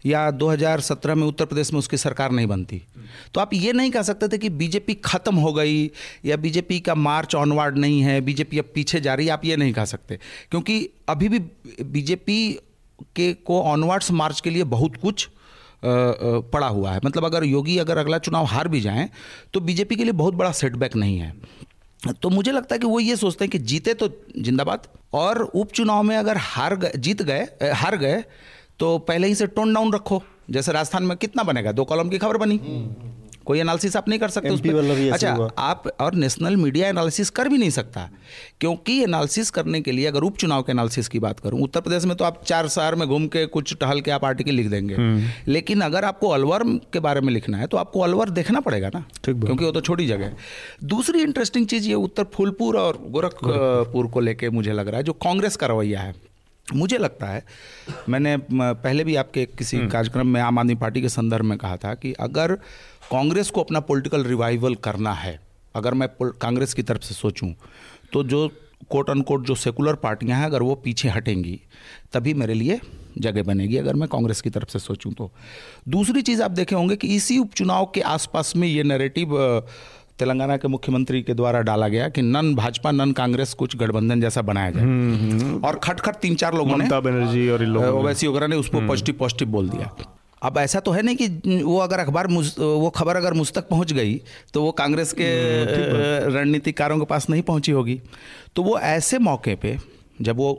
E: या 2017 में उत्तर प्रदेश में उसकी सरकार नहीं बनती। तो आप ये नहीं कह सकते थे कि बीजेपी खत्म हो गई या बीजेपी का मार्च ऑनवर्ड नहीं है, बीजेपी अब पीछे जा रही है, आप ये नहीं कह सकते। क्योंकि अभी भी बीजेपी के को ऑनवर्ड्स मार्च के लिए बहुत कुछ पड़ा हुआ है। मतलब अगर योगी अगर अगला चुनाव हार भी जाएँ तो बीजेपी के लिए बहुत बड़ा सेटबैक नहीं है। तो मुझे लगता है कि वो ये सोचते हैं कि जीते तो जिंदाबाद, और उपचुनाव में अगर हार गए जीत गए हार गए तो पहले ही से टोन डाउन रखो। जैसे राजस्थान में कितना बनेगा? दो कॉलम की खबर बनी। कोई एनालिसिस आप नहीं कर सकते उस
B: MP
E: पे।
B: वाला भी ऐसे
E: अच्छा आप और नेशनल मीडिया एनालिसिस कर भी नहीं सकता। क्योंकि एनालिसिस करने के लिए अगर उपचुनाव के एनालिसिस की बात करूँ उत्तर प्रदेश में तो आप चार शहर में घूम के कुछ टहल के आप आर्टिकल लिख देंगे।
B: हम्म।
E: लेकिन अगर आपको अलवर के बारे में लिखना है तो आपको अलवर देखना पड़ेगा ना। क्योंकि वो तो छोटी जगह है। दूसरी इंटरेस्टिंग चीज़ ये उत्तर फूलपुर और गोरखपुर को लेकर मुझे लग रहा है जो कांग्रेस का रवैया है। मुझे लगता है मैंने पहले भी आपके किसी कार्यक्रम में आम आदमी पार्टी के संदर्भ में कहा था कि अगर कांग्रेस को अपना पॉलिटिकल रिवाइवल करना है अगर मैं कांग्रेस की तरफ़ से सोचूं तो जो कोट अनकोट जो सेकुलर पार्टियाँ हैं अगर वो पीछे हटेंगी तभी मेरे लिए जगह बनेगी अगर मैं कांग्रेस की तरफ़ से सोचूं तो। दूसरी चीज़ आप देखे होंगे कि इसी उपचुनाव के आसपास में ये नैरेटिव तेलंगाना के मुख्यमंत्री के द्वारा डाला गया कि नन भाजपा नन कांग्रेस कुछ गठबंधन जैसा बनाया जाए। और खट खट तीन चार लोगों ने
B: बनर्जी और।
E: ओवैसी वगैरह ने उसको पॉजिटिव पॉजिटिव बोल दिया। अब ऐसा तो है नहीं कि वो अगर अखबार वो खबर अगर मुझ तक पहुँच गई तो वो कांग्रेस के रणनीतिकारों के पास नहीं पहुँची होगी। तो वो ऐसे मौके पे जब वो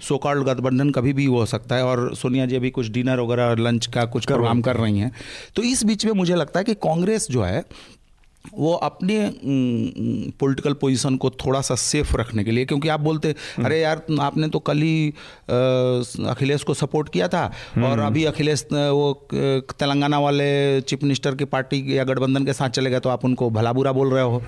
E: सो कॉल्ड गठबंधन कभी भी हो सकता है और सोनिया जी अभी कुछ डिनर वगैरह लंच का कुछ प्रोग्राम कर रही हैं तो इस बीच में मुझे लगता है कि कांग्रेस जो है वो अपने पॉलिटिकल पोजीशन को थोड़ा सा सेफ़ रखने के लिए क्योंकि आप बोलते अरे यार आपने तो कल ही अखिलेश को सपोर्ट किया था और अभी अखिलेश वो तेलंगाना वाले चीफ मिनिस्टर की पार्टी या गठबंधन के साथ चले गए तो आप उनको भला बुरा बोल रहे हो।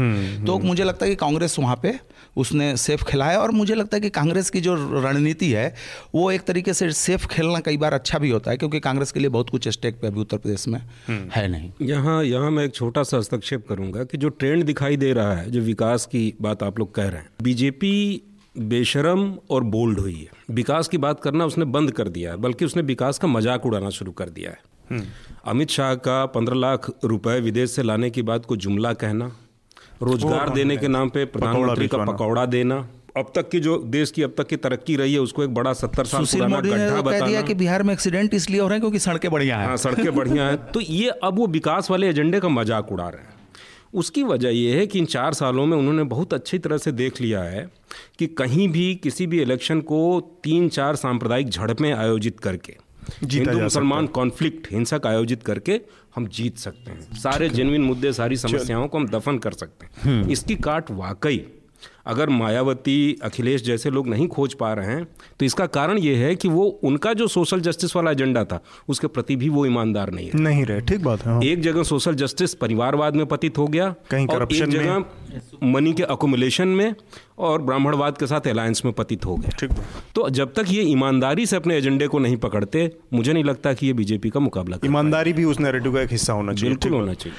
E: तो मुझे लगता है कि कांग्रेस वहाँ पे उसने सेफ़ खेला है और मुझे लगता है कि कांग्रेस की जो रणनीति है वो एक तरीके से सेफ़ खेलना कई बार अच्छा भी होता है क्योंकि कांग्रेस के लिए बहुत कुछ स्टेक पे अभी उत्तर प्रदेश में है नहीं।
C: यहाँ यहाँ मैं एक छोटा सा हस्तक्षेप करूँगा कि जो ट्रेंड दिखाई दे रहा है जो विकास की बात आप लोग कह रहे हैं बीजेपी बेशरम और बोल्ड हुई है। विकास की बात करना उसने बंद कर दिया है बल्कि उसने विकास का मज़ाक उड़ाना शुरू कर दिया है। अमित शाह का पंद्रह लाख रुपए विदेश से लाने की बात को जुमला कहना रोज़गार देने के नाम पे प्रधानमंत्री का पकौड़ा देना अब तक की जो देश की अब तक की तरक्की रही है उसको एक बड़ा सत्तर साल पुराना गड्ढा
E: तो कह दिया कि बिहार में एक्सीडेंट इसलिए हो रहे हैं क्योंकि सड़कें बढ़िया हैं।
C: हाँ सड़कें बढ़िया हैं। तो ये अब वो विकास वाले एजेंडे का मज़ाक उड़ा रहे हैं। उसकी वजह यह है कि इन चार सालों में उन्होंने बहुत अच्छी तरह से देख लिया है कि कहीं भी किसी भी इलेक्शन को तीन चार सांप्रदायिक झड़पें आयोजित करके हिंदू मुसलमान कॉन्फ्लिक्ट हिंसक आयोजित करके हम जीत सकते हैं। सारे जेनविन मुद्दे सारी समस्याओं को हम दफन कर सकते हैं। इसकी काट वाकई अगर मायावती अखिलेश जैसे लोग नहीं खोज पा रहे हैं तो इसका कारण ये है कि वो उनका जो सोशल जस्टिस वाला एजेंडा था उसके प्रति भी वो ईमानदार नहीं है
B: नहीं रहे ठीक बात है हाँ।
C: एक जगह सोशल जस्टिस परिवारवाद में पतित हो गया
B: कहीं
C: करप्शन
B: में
C: एक जगह मनी के अकोमुलेशन में और ब्राह्मणवाद के साथ अलायंस में पतित हो गए
B: ठीक।
C: तो जब तक ये ईमानदारी से अपने एजेंडे को नहीं पकड़ते मुझे नहीं लगता कि ये बीजेपी का मुकाबला
B: ईमानदारी भी उस नैरेटिव का एक हिस्सा होना चाहिए।
C: बिल्कुल होना चाहिए।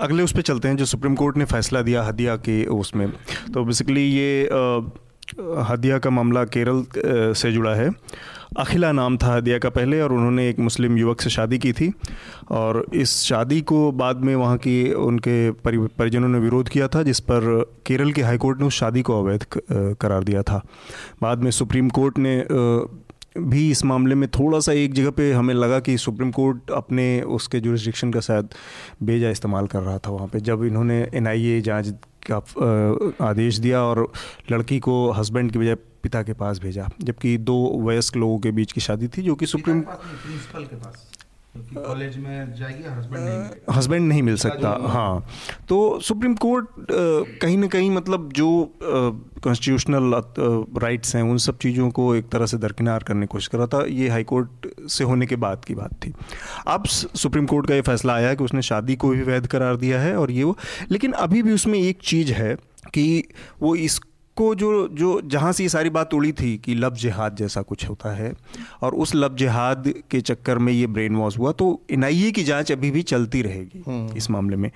B: अगले उस पर चलते हैं जो सुप्रीम कोर्ट ने फैसला दिया हदिया के उसमें। तो बेसिकली ये हदिया का मामला केरल से जुड़ा है। अखिला नाम था हदिया का पहले और उन्होंने एक मुस्लिम युवक से शादी की थी। और इस शादी को बाद में वहाँ की उनके परि- परिजनों ने विरोध किया था, जिस पर केरल के हाई कोर्ट ने उस शादी को अवैध करार दिया था। बाद में सुप्रीम कोर्ट ने भी इस मामले में थोड़ा सा एक जगह पे हमें लगा कि सुप्रीम कोर्ट अपने उसके जुरिस्डिक्शन का शायद बेजा इस्तेमाल कर रहा था वहाँ पे, जब इन्होंने एनआईए जाँच का आदेश दिया और लड़की को हस्बैंड के बजाय पिता के पास भेजा। जबकि दो वयस्क लोगों के बीच की शादी थी जो कि सुप्रीम
E: के पास। कॉलेज में जाएगी हस्बैंड नहीं
B: हस्बैंड नहीं मिल सकता हाँ। तो सुप्रीम कोर्ट कहीं ना कहीं मतलब जो कॉन्स्टिट्यूशनल राइट्स हैं उन सब चीज़ों को एक तरह से दरकिनार करने की कोशिश कर रहा था। ये हाई कोर्ट से होने के बाद की बात थी। अब सुप्रीम कोर्ट का ये फैसला आया है कि उसने शादी को भी वैध करार दिया है और ये वो लेकिन अभी भी उसमें एक चीज़ है कि वो इस को जो जो जहाँ से ये सारी बात उड़ी थी कि लब जिहाद जैसा कुछ होता है और उस लब जिहाद के चक्कर में ये ब्रेन वॉश हुआ तो एनआईए की जाँच अभी भी चलती रहेगी इस मामले में।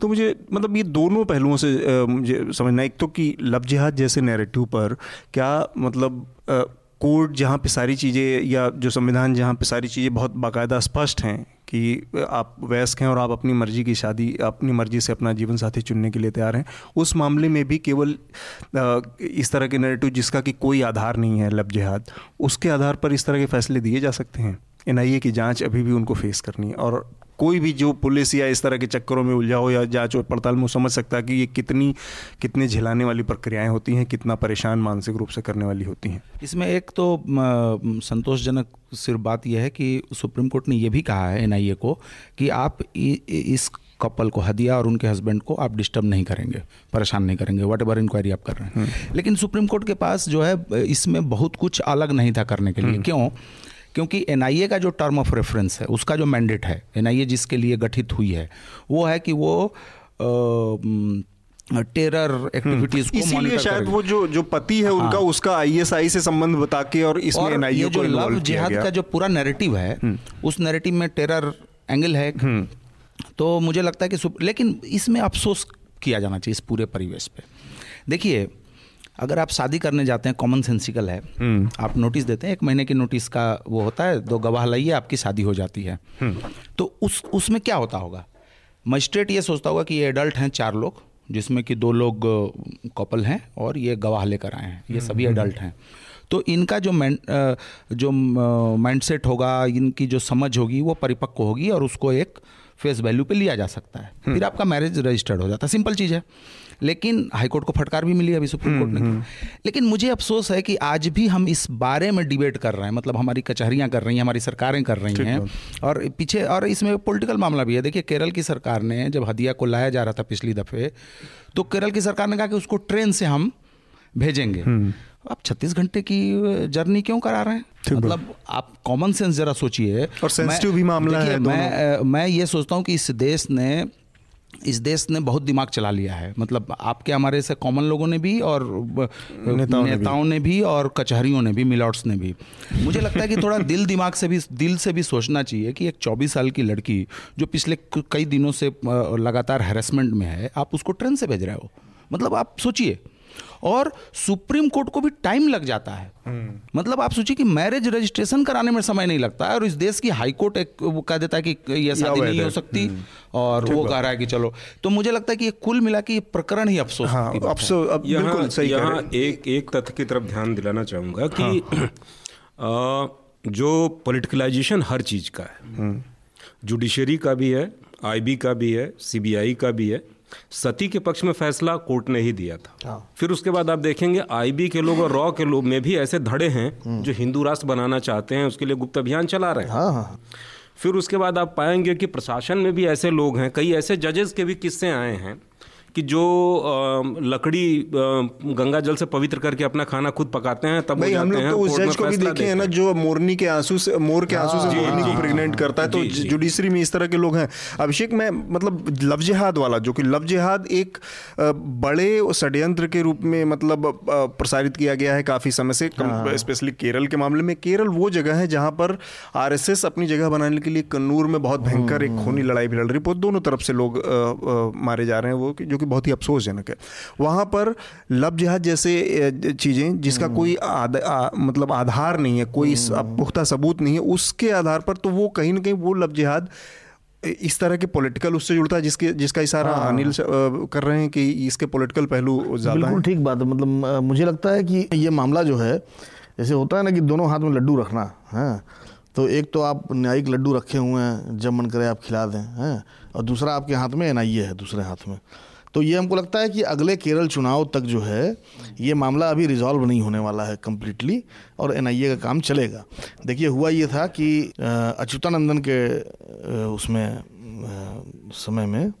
B: तो मुझे मतलब ये दोनों पहलुओं से अ, मुझे समझना एक तो कि लब जिहाद जैसे नैरेटिव पर क्या मतलब अ, कोर्ट जहाँ पे सारी चीज़ें या जो संविधान जहाँ पे सारी चीज़ें बहुत बाकायदा स्पष्ट हैं कि आप वयस्क हैं और आप अपनी मर्ज़ी की शादी, अपनी मर्ज़ी से अपना जीवन साथी चुनने के लिए तैयार हैं। उस मामले में भी केवल इस तरह के नेरेटिव जिसका कि कोई आधार नहीं है लब जिहाद उसके आधार पर इस तरह के फैसले दिए जा सकते हैं। एनआईए की जाँच अभी भी उनको फेस करनी है और कोई भी जो पुलिस या इस तरह के चक्करों में उलझा हो या जाँच और पड़ताल में समझ सकता है कि ये कितनी कितनी झिलाने वाली प्रक्रियाएँ होती हैं कितना परेशान मानसिक रूप से करने वाली होती हैं।
E: इसमें एक तो संतोषजनक सिर्फ़ बात यह है कि सुप्रीम कोर्ट ने यह भी कहा है एनआईए को कि आप इ, इस कपल को हदिया और उनके हस्बैंड को आप डिस्टर्ब नहीं करेंगे परेशान नहीं करेंगे वट एवर इंक्वायरी आप कर रहे हैं। लेकिन सुप्रीम कोर्ट के पास जो है इसमें बहुत कुछ अलग नहीं था करने के लिए। क्यों? क्योंकि एनआईए का जो टर्म ऑफ़ रेफरेंस है उसका जो मैंडेट है एनआईए जिसके लिए गठित हुई है वो है कि वो म, टेरर एक्टिविटीज़ को
B: इसीलिए शायद वो जो जो पति है उनका
E: हाँ।
B: उसका आईएसआई से संबंध बता के और इसमें एनआईए को
E: लव जिहाद का जो पूरा नैरेटिव है उस नैरेटिव में टेरर एंगल है तो मुझे लगता है कि लेकिन इसमें अफसोस किया जाना चाहिए इस पूरे परिवेश पे। देखिए अगर आप शादी करने जाते हैं कॉमन सेंसिकल है आप नोटिस देते हैं एक महीने की नोटिस का वो होता है दो गवाह लाइए आपकी शादी हो जाती है। तो उस उसमें क्या होता होगा? मजिस्ट्रेट ये सोचता होगा कि ये एडल्ट हैं चार लोग जिसमें कि दो लोग कपल हैं और ये गवाह लेकर आए हैं ये सभी एडल्ट हैं। तो इनका जो अ, जो माइंडसेट होगा इनकी जो समझ होगी वो परिपक्व होगी और उसको एक फेस वैल्यू पे लिया जा सकता है। फिर आपका मैरिज रजिस्टर्ड हो जाता है। सिंपल चीज़ है। लेकिन हाईकोर्ट को फटकार भी मिली अभी सुप्रीम कोर्ट ने। लेकिन मुझे अफसोस है कि आज भी हम इस बारे में डिबेट कर रहे हैं। मतलब हमारी कचहरियाँ कर रही हैं हमारी सरकारें कर रही हैं। और पीछे और इसमें पॉलिटिकल मामला भी है। देखिए केरल की सरकार ने जब हदिया को लाया जा रहा था पिछली दफ़े तो केरल की सरकार ने कहा कि उसको ट्रेन से हम भेजेंगे। आप 36 घंटे की जर्नी क्यों करा रहे हैं? मतलब आप कॉमन सेंस जरा सोचिए।
B: और
E: मैं-
B: भी मामला है
E: मैं मैं ये सोचता हूँ कि इस देश ने इस देश ने बहुत दिमाग चला लिया है। मतलब आपके हमारे से कॉमन लोगों ने भी और ब-
B: नेताओं ने भी।
E: नेताओं ने भी और कचहरियों ने भी मिलॉट्स ने भी। मुझे लगता है कि थोड़ा दिल दिमाग से भी दिल से भी सोचना चाहिए कि एक 24 साल की लड़की जो पिछले कई दिनों से लगातार हैरेसमेंट में है आप उसको ट्रेन से भेज रहे हो। मतलब आप सोचिए। और सुप्रीम कोर्ट को भी टाइम लग जाता है।
B: हम्म।
E: मतलब आप सोचिए कि मैरिज रजिस्ट्रेशन कराने में समय नहीं लगता है और इस देश की हाई कोर्ट एक वो कह देता है कि ये शादी नहीं
B: हो
E: सकती और वो कह रहा है कि चलो। तो मुझे लगता है कि ये कुल मिला के ये प्रकरण ही अफसोस
B: हाँ
E: बात
B: अब
E: है।
C: यहाँ
B: बिल्कुल सही कह रहे
C: यहाँ एक एक तथ्य की तरफ़ ध्यान दिलाना चाहूँगा कि अ, जो पॉलिटिकलाइजेशन हर चीज़ का है। जुडिशरी का भी है आईबी का भी है सीबीआई का भी है। सती के पक्ष में फैसला कोर्ट ने ही दिया था। फिर उसके बाद आप देखेंगे आईबी के लोग और रॉ के लोग में भी ऐसे धड़े हैं जो हिंदू राष्ट्र बनाना चाहते हैं उसके लिए गुप्त अभियान चला रहे हैं
D: हाँ हाँ।
C: फिर उसके बाद आप पाएँगे कि प्रशासन में भी ऐसे लोग हैं कई ऐसे जजेस के भी किस्से आए हैं। कि जो लकड़ी गंगा जल से पवित्र करके अपना खाना खुद पकाते हैं तब
B: हम लोग तो उस जज को भी देखे हैं ना जो मोरनी के आँसू से मोर के आँसू से मोरनी को प्रेग्नेंट करता है तो। जुडिशरी में इस तरह के लोग हैं। अभिषेक मैं मतलब लव जिहाद वाला जो कि लव जिहाद एक बड़े षड्यंत्र के रूप में मतलब प्रसारित किया गया है काफ़ी समय से स्पेशली केरल के मामले में। केरल वो जगह है जहाँ पर आरएसएस अपनी जगह बनाने के लिए कन्नूर में बहुत भयंकर एक खूनी लड़ाई भी लड़ रही है। दोनों तरफ़ से लोग मारे जा रहे हैं वो जो कि बहुत ही अफसोसजनक है। वहाँ पर लव जिहाद जैसे चीज़ें जिसका कोई आद, आ, मतलब आधार नहीं है कोई पुख्ता सबूत नहीं है उसके आधार पर तो वो कहीं ना कहीं वो लव जिहाद इस तरह के पॉलिटिकल उससे जुड़ता है जिसके जिसका इशारा अनिल कर रहे हैं कि इसके पॉलिटिकल पहलू ज़्यादा
D: बिल्कुल ठीक बात है मतलब मुझे लगता है कि ये मामला जो है जैसे होता है ना कि दोनों हाथ में लड्डू रखना है तो एक तो आप न्यायिक लड्डू रखे हुए हैं जब मन करे आप खिला दें हैं और दूसरा आपके हाथ में एनआईए है दूसरे हाथ में। तो ये हमको लगता है कि अगले केरल चुनाव तक जो है ये मामला अभी रिजॉल्व नहीं होने वाला है कम्प्लीटली और एनआईए का काम चलेगा। देखिए हुआ ये था कि अच्युतानंदन के उसमें समय में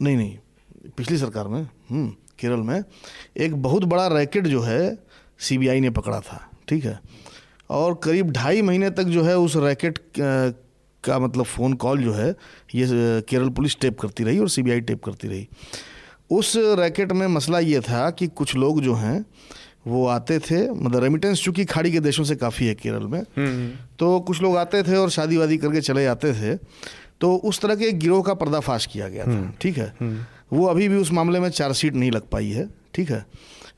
D: नहीं नहीं पिछली सरकार में हम्म, केरल में एक बहुत बड़ा रैकेट जो है सीबीआई ने पकड़ा था ठीक है? और करीब ढाई महीने तक जो है उस रैकेट का मतलब फ़ोन कॉल जो है ये केरल पुलिस टेप करती रही और सीबीआई टेप करती रही। उस रैकेट में मसला ये था कि कुछ लोग जो हैं वो आते थे मतलब रेमिटेंस चूँकि खाड़ी के देशों से काफ़ी है केरल में तो कुछ लोग आते थे और शादी वादी करके चले जाते थे तो उस तरह के गिरोह का पर्दाफाश किया गया था ठीक है? वो अभी भी उस मामले में चार्जशीट नहीं लग पाई है ठीक है?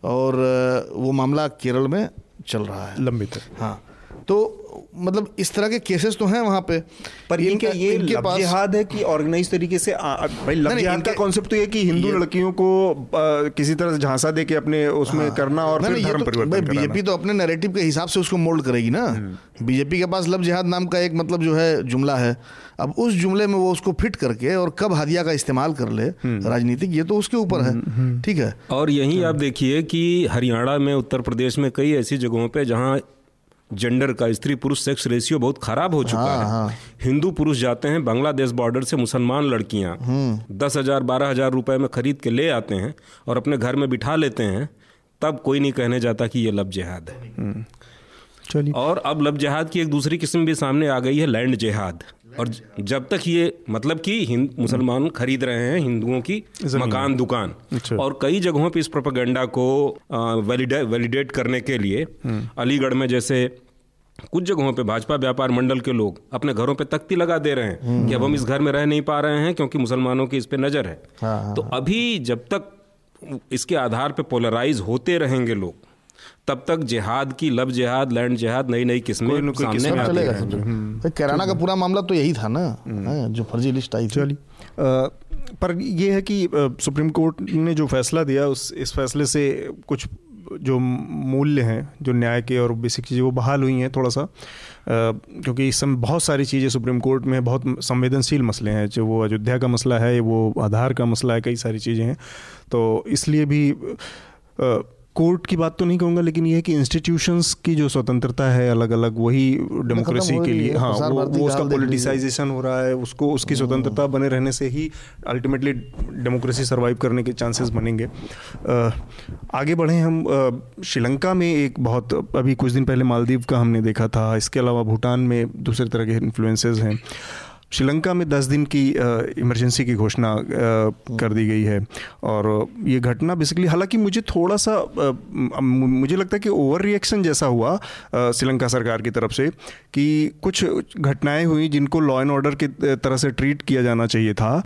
D: और वो मामला केरल में चल रहा है।
B: लंबित है।
D: हाँ तो मतलब इस तरह के केसेस तो हैं वहाँ पे।
B: पर ये
D: इनका-
B: ये
D: इनके
B: लव
D: पास-
B: जिहाद है कि ऑर्गेनाइज तरीके से आ, भाई
D: नहीं,
B: जिहाद का कॉन्सेप्ट तो ये कि हिंदू लड़कियों को आ, किसी तरह से झांसा दे के अपने उसमें करना और
D: नहीं,
B: फिर
D: नहीं,
B: धर्म
D: तो-
B: परिवर्तन
D: भाई, बीजेपी तो अपने नैरेटिव के हिसाब से उसको मोल्ड करेगी ना।
B: हम्म।
D: बीजेपी के पास लव जिहाद नाम का एक मतलब जो है जुमला है। अब उस जुमले में वो उसको फिट करके और कब हादिया का इस्तेमाल कर ले
B: हम्म।
D: राजनीतिक ये तो उसके ऊपर है। ठीक है?
C: और यही आप देखिए कि हरियाणा में उत्तर प्रदेश में कई ऐसी जगहों पे जहाँ जेंडर का स्त्री पुरुष सेक्स रेशियो बहुत खराब हो चुका
D: हाँ,
C: है। हाँ। हिंदू पुरुष जाते हैं बांग्लादेश बॉर्डर से मुसलमान लड़कियाँ
D: हम्म।
C: दस हज़ार बारह हज़ार रुपए में खरीद के ले आते हैं और अपने घर में बिठा लेते हैं तब कोई नहीं कहने जाता कि ये लब जिहाद है।
B: चलिए।
C: और अब लब जिहाद की एक दूसरी किस्म भी सामने आ गई है लैंड जिहाद। और जब तक ये मतलब कि मुसलमान खरीद रहे हैं हिंदुओं की मकान दुकान।
B: अच्छा।
C: और कई जगहों पे इस प्रोपेगेंडा को वैलिडे वैलिडेट करने के लिए अलीगढ़ में जैसे कुछ जगहों पे भाजपा व्यापार मंडल के लोग अपने घरों पे तख्ती लगा दे रहे हैं कि अब हम इस घर में रह नहीं पा रहे हैं क्योंकि मुसलमानों की इस पे नज़र है।
D: हाँ,
C: तो अभी जब तक इसके आधार पे पोलराइज होते रहेंगे लोग तब तक जिहाद की लब जिहाद लैंड जिहाद नई नई किस्में सामने
B: किस्म
C: आती।
D: भाई कैराना का पूरा मामला तो यही था ना हाँ, जो फर्जी लिस्ट आई थी।
B: पर ये है कि सुप्रीम कोर्ट ने जो फैसला दिया उस इस फैसले से कुछ जो मूल्य हैं जो न्याय के और बेसिक चीज़ें वो बहाल हुई हैं थोड़ा सा। अ, क्योंकि इस समय बहुत सारी चीज़ें सुप्रीम कोर्ट में बहुत संवेदनशील मसले हैं। जो वो अयोध्या का मसला है वो आधार का मसला है कई सारी चीज़ें हैं। तो इसलिए भी अ, कोर्ट की बात तो नहीं कहूँगा लेकिन यह है कि इंस्टीट्यूशंस की जो स्वतंत्रता है अलग अलग वही डेमोक्रेसी के लिए
D: हाँ
B: वो, वो उसका पोलिटिसाइजेशन हो। रहा है उसको उसकी स्वतंत्रता बने रहने से ही अल्टीमेटली डेमोक्रेसी सरवाइव करने के चांसेस बनेंगे। आगे बढ़े हम श्रीलंका में एक बहुत अभी कुछ दिन पहले मालदीव का हमने देखा था इसके अलावा भूटान में दूसरे तरह के इन्फ्लुएंसेस हैं। श्रीलंका में 10 दिन की इमरजेंसी की घोषणा कर दी गई है। और ये घटना बेसिकली हालाँकि मुझे थोड़ा सा आ, मुझे लगता है कि ओवर रिएक्शन जैसा हुआ श्रीलंका सरकार की तरफ़ से कि कुछ घटनाएँ हुई जिनको लॉ एंड ऑर्डर की तरह से ट्रीट किया जाना चाहिए था।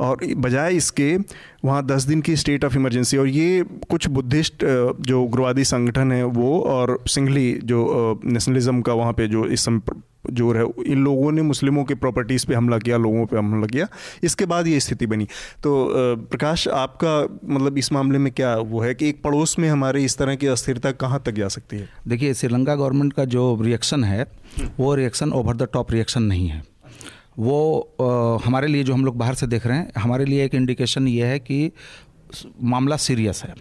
B: और बजाय इसके, वहाँ दस दिन की स्टेट ऑफ़ इमरजेंसी और ये कुछ बुद्धिस्ट जो उग्रवादी संगठन है वो, और सिंघली जो नेशनलिज्म का वहाँ पे जो इस समय ज़ोर है, इन लोगों ने मुस्लिमों के प्रॉपर्टीज़ पे हमला किया, लोगों पे हमला किया। इसके बाद ये स्थिति बनी। तो प्रकाश, आपका मतलब इस मामले में क्या वो है कि एक पड़ोस में हमारे इस तरह की अस्थिरता कहाँ तक जा सकती है?
E: देखिए, श्रीलंका गवर्नमेंट का जो रिएक्शन है, वो reaction over the top reaction नहीं है। वो अ, हमारे लिए जो हम लोग बाहर से देख रहे हैं हमारे लिए एक इंडिकेशन ये है कि मामला सीरियस है।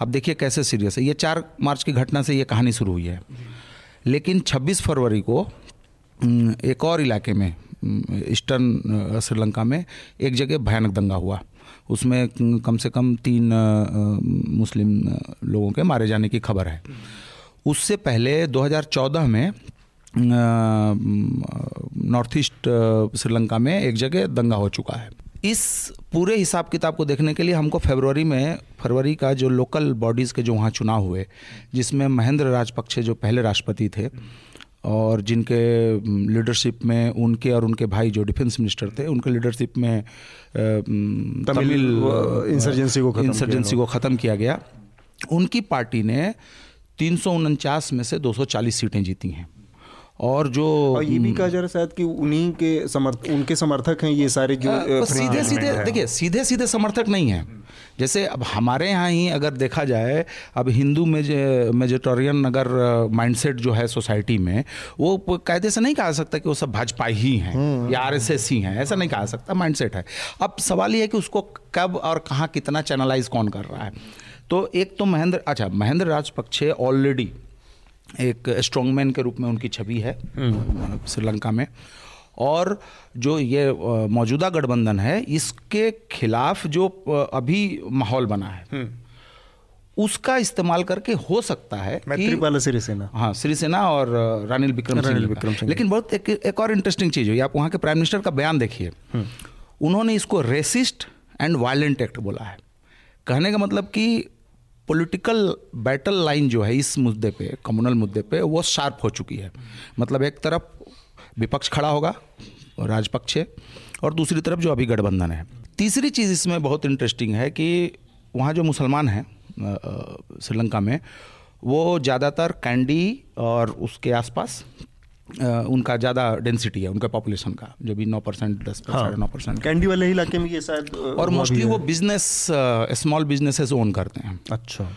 E: अब देखिए कैसे सीरियस है। ये चार मार्च की घटना से ये कहानी शुरू हुई है। लेकिन 26 फरवरी को एक और इलाके में ईस्टर्न श्रीलंका में एक जगह भयानक दंगा हुआ। उसमें कम से कम तीन मुस्लिम लोगों के मारे जाने की खबर है। उससे पहले 2014 में नॉर्थ ईस्ट श्रीलंका में एक जगह दंगा हो चुका है। इस पूरे हिसाब किताब को देखने के लिए हमको फरवरी में फरवरी का जो लोकल बॉडीज़ के जो वहाँ चुनाव हुए जिसमें महेंद्र राजपक्षे जो पहले राष्ट्रपति थे और जिनके लीडरशिप में उनके और उनके भाई जो डिफेंस मिनिस्टर थे उनके लीडरशिप में
B: तमिल, इंसर्जेंसी को खत्म किया
E: इंसर्जेंसी को ख़त्म किया गया। उनकी पार्टी ने तीन सौ उनचास में से 240 सीटें जीती हैं। और जो
B: और ये भी कहा जा रहा है शायद कि उन्हीं के समर्थ उनके समर्थक हैं ये सारे जो
E: अ, सीधे सीधे देखिए सीधे सीधे समर्थक नहीं है। जैसे अब हमारे यहाँ ही अगर देखा जाए अब हिंदू मेजोटोरियन अगर माइंडसेट जो है सोसाइटी में वो कायदे से नहीं कहा सकता कि वो सब भाजपा ही हैं या आरएसएस ही हैं ऐसा नहीं कहा सकता माइंडसेट है। अब सवाल ये है कि उसको कब और कहाँ कितना चैनलाइज कौन कर रहा है? तो एक तो महेंद्र अच्छा महेंद्र राजपक्षे ऑलरेडी एक स्ट्रॉन्गमैन के रूप में उनकी छवि है श्रीलंका में। और जो ये मौजूदा गठबंधन है इसके खिलाफ जो अभी माहौल बना है उसका इस्तेमाल करके हो सकता है कि
B: सिरिसेना।
E: हाँ श्रीसेना और रानिल विक्रम
B: रानिल विक्रम सिंह।
E: लेकिन बहुत एक, एक और इंटरेस्टिंग चीज़ हुई। आप वहाँ के प्राइम मिनिस्टर का बयान देखिए। उन्होंने इसको रेसिस्ट एंड वायलेंट एक्ट बोला है। कहने का मतलब कि पॉलिटिकल बैटल लाइन जो है इस मुद्दे पे कम्युनल मुद्दे पे, वो शार्प हो चुकी है। मतलब एक तरफ़ विपक्ष खड़ा होगा, राजपक्षे, और दूसरी तरफ़ जो अभी गठबंधन है। तीसरी चीज़ इसमें बहुत इंटरेस्टिंग है कि वहाँ जो मुसलमान हैं श्रीलंका में, वो ज़्यादातर कैंडी और उसके आसपास उनका ज़्यादा डेंसिटी है उनका पॉपुलेशन का जो भी नौ परसेंट दस साढ़े नौ परसेंट
B: कैंडी वाले इलाके में ये शायद
E: और मोस्टली वो बिज़नेस स्मॉल बिजनेसेस ओन करते हैं।
B: अच्छा।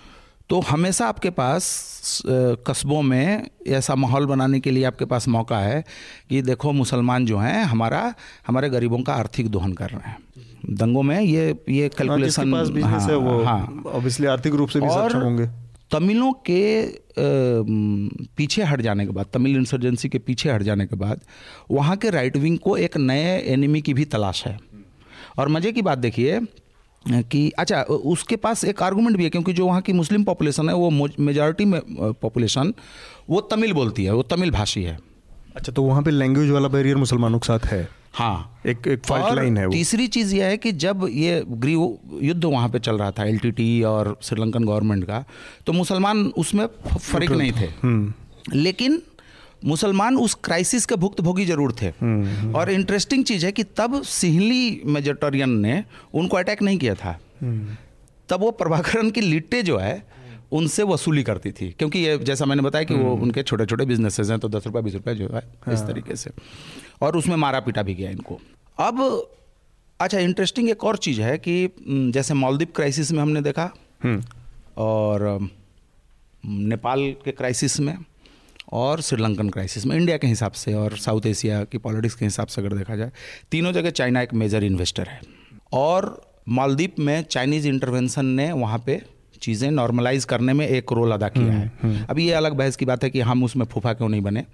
E: तो हमेशा आपके पास कस्बों में ऐसा माहौल बनाने के लिए आपके पास मौका है कि देखो मुसलमान जो हैं हमारा हमारे गरीबों का आर्थिक दोहन कर रहे हैं। दंगों में ये ये
B: हाँ,
E: कैलकुलेशन
B: है वो ऑब्वियसली आर्थिक रूप से भी सक्षम होंगे।
E: तमिलों के पीछे हट जाने के बाद, तमिल इंसर्जेंसी के पीछे हट जाने के बाद, वहाँ के राइट विंग को एक नए एनिमी की भी तलाश है। और मज़े की बात देखिए कि अच्छा उसके पास एक आर्गूमेंट भी है, क्योंकि जो वहाँ की मुस्लिम पॉपुलेशन है, वो मेजॉरिटी में पॉपुलेशन वो तमिल बोलती है, वो तमिल भाषी है।
B: अच्छा तो वहाँ पे लैंग्वेज वाला बैरियर मुसलमानों के साथ है?
E: हाँ।
B: एक एक फॉल्ट लाइन है वो।
E: तीसरी चीज़ यह है कि जब ये गृह युद्ध वहाँ पे चल रहा था एलटीटी और श्रीलंकन गवर्नमेंट का तो मुसलमान उसमें फ़र्क नहीं थे।
B: हम्म।
E: लेकिन मुसलमान उस क्राइसिस के भुक्तभोगी ज़रूर थे।
B: हम्म,
E: और इंटरेस्टिंग चीज़ है कि तब सिहली मेजोटोरियन ने उनको अटैक नहीं किया था।
B: हम्म।
E: तब वो प्रभाकरण की लिट्टे जो है उनसे वसूली करती थी। क्योंकि ये जैसा मैंने बताया कि वो उनके छोटे छोटे बिजनेसेस हैं तो दस रुपये बीस रुपये जो है इस तरीके से। और उसमें मारा पीटा भी गया इनको। अब अच्छा इंटरेस्टिंग एक और चीज़ है कि जैसे मालदीप क्राइसिस में हमने देखा
B: हम्म।
E: और नेपाल के क्राइसिस में और श्रीलंकन क्राइसिस में इंडिया के हिसाब से और साउथ एशिया की पॉलिटिक्स के हिसाब से अगर देखा जाए तीनों जगह चाइना एक मेजर इन्वेस्टर है। और मालदीप में चाइनीज़ इंटरवेंशन ने वहाँ पे चीज़ें नॉर्मलाइज करने में एक रोल अदा किया है। अभी ये अलग बहस की बात है कि हम उसमें फूफा क्यों नहीं बने?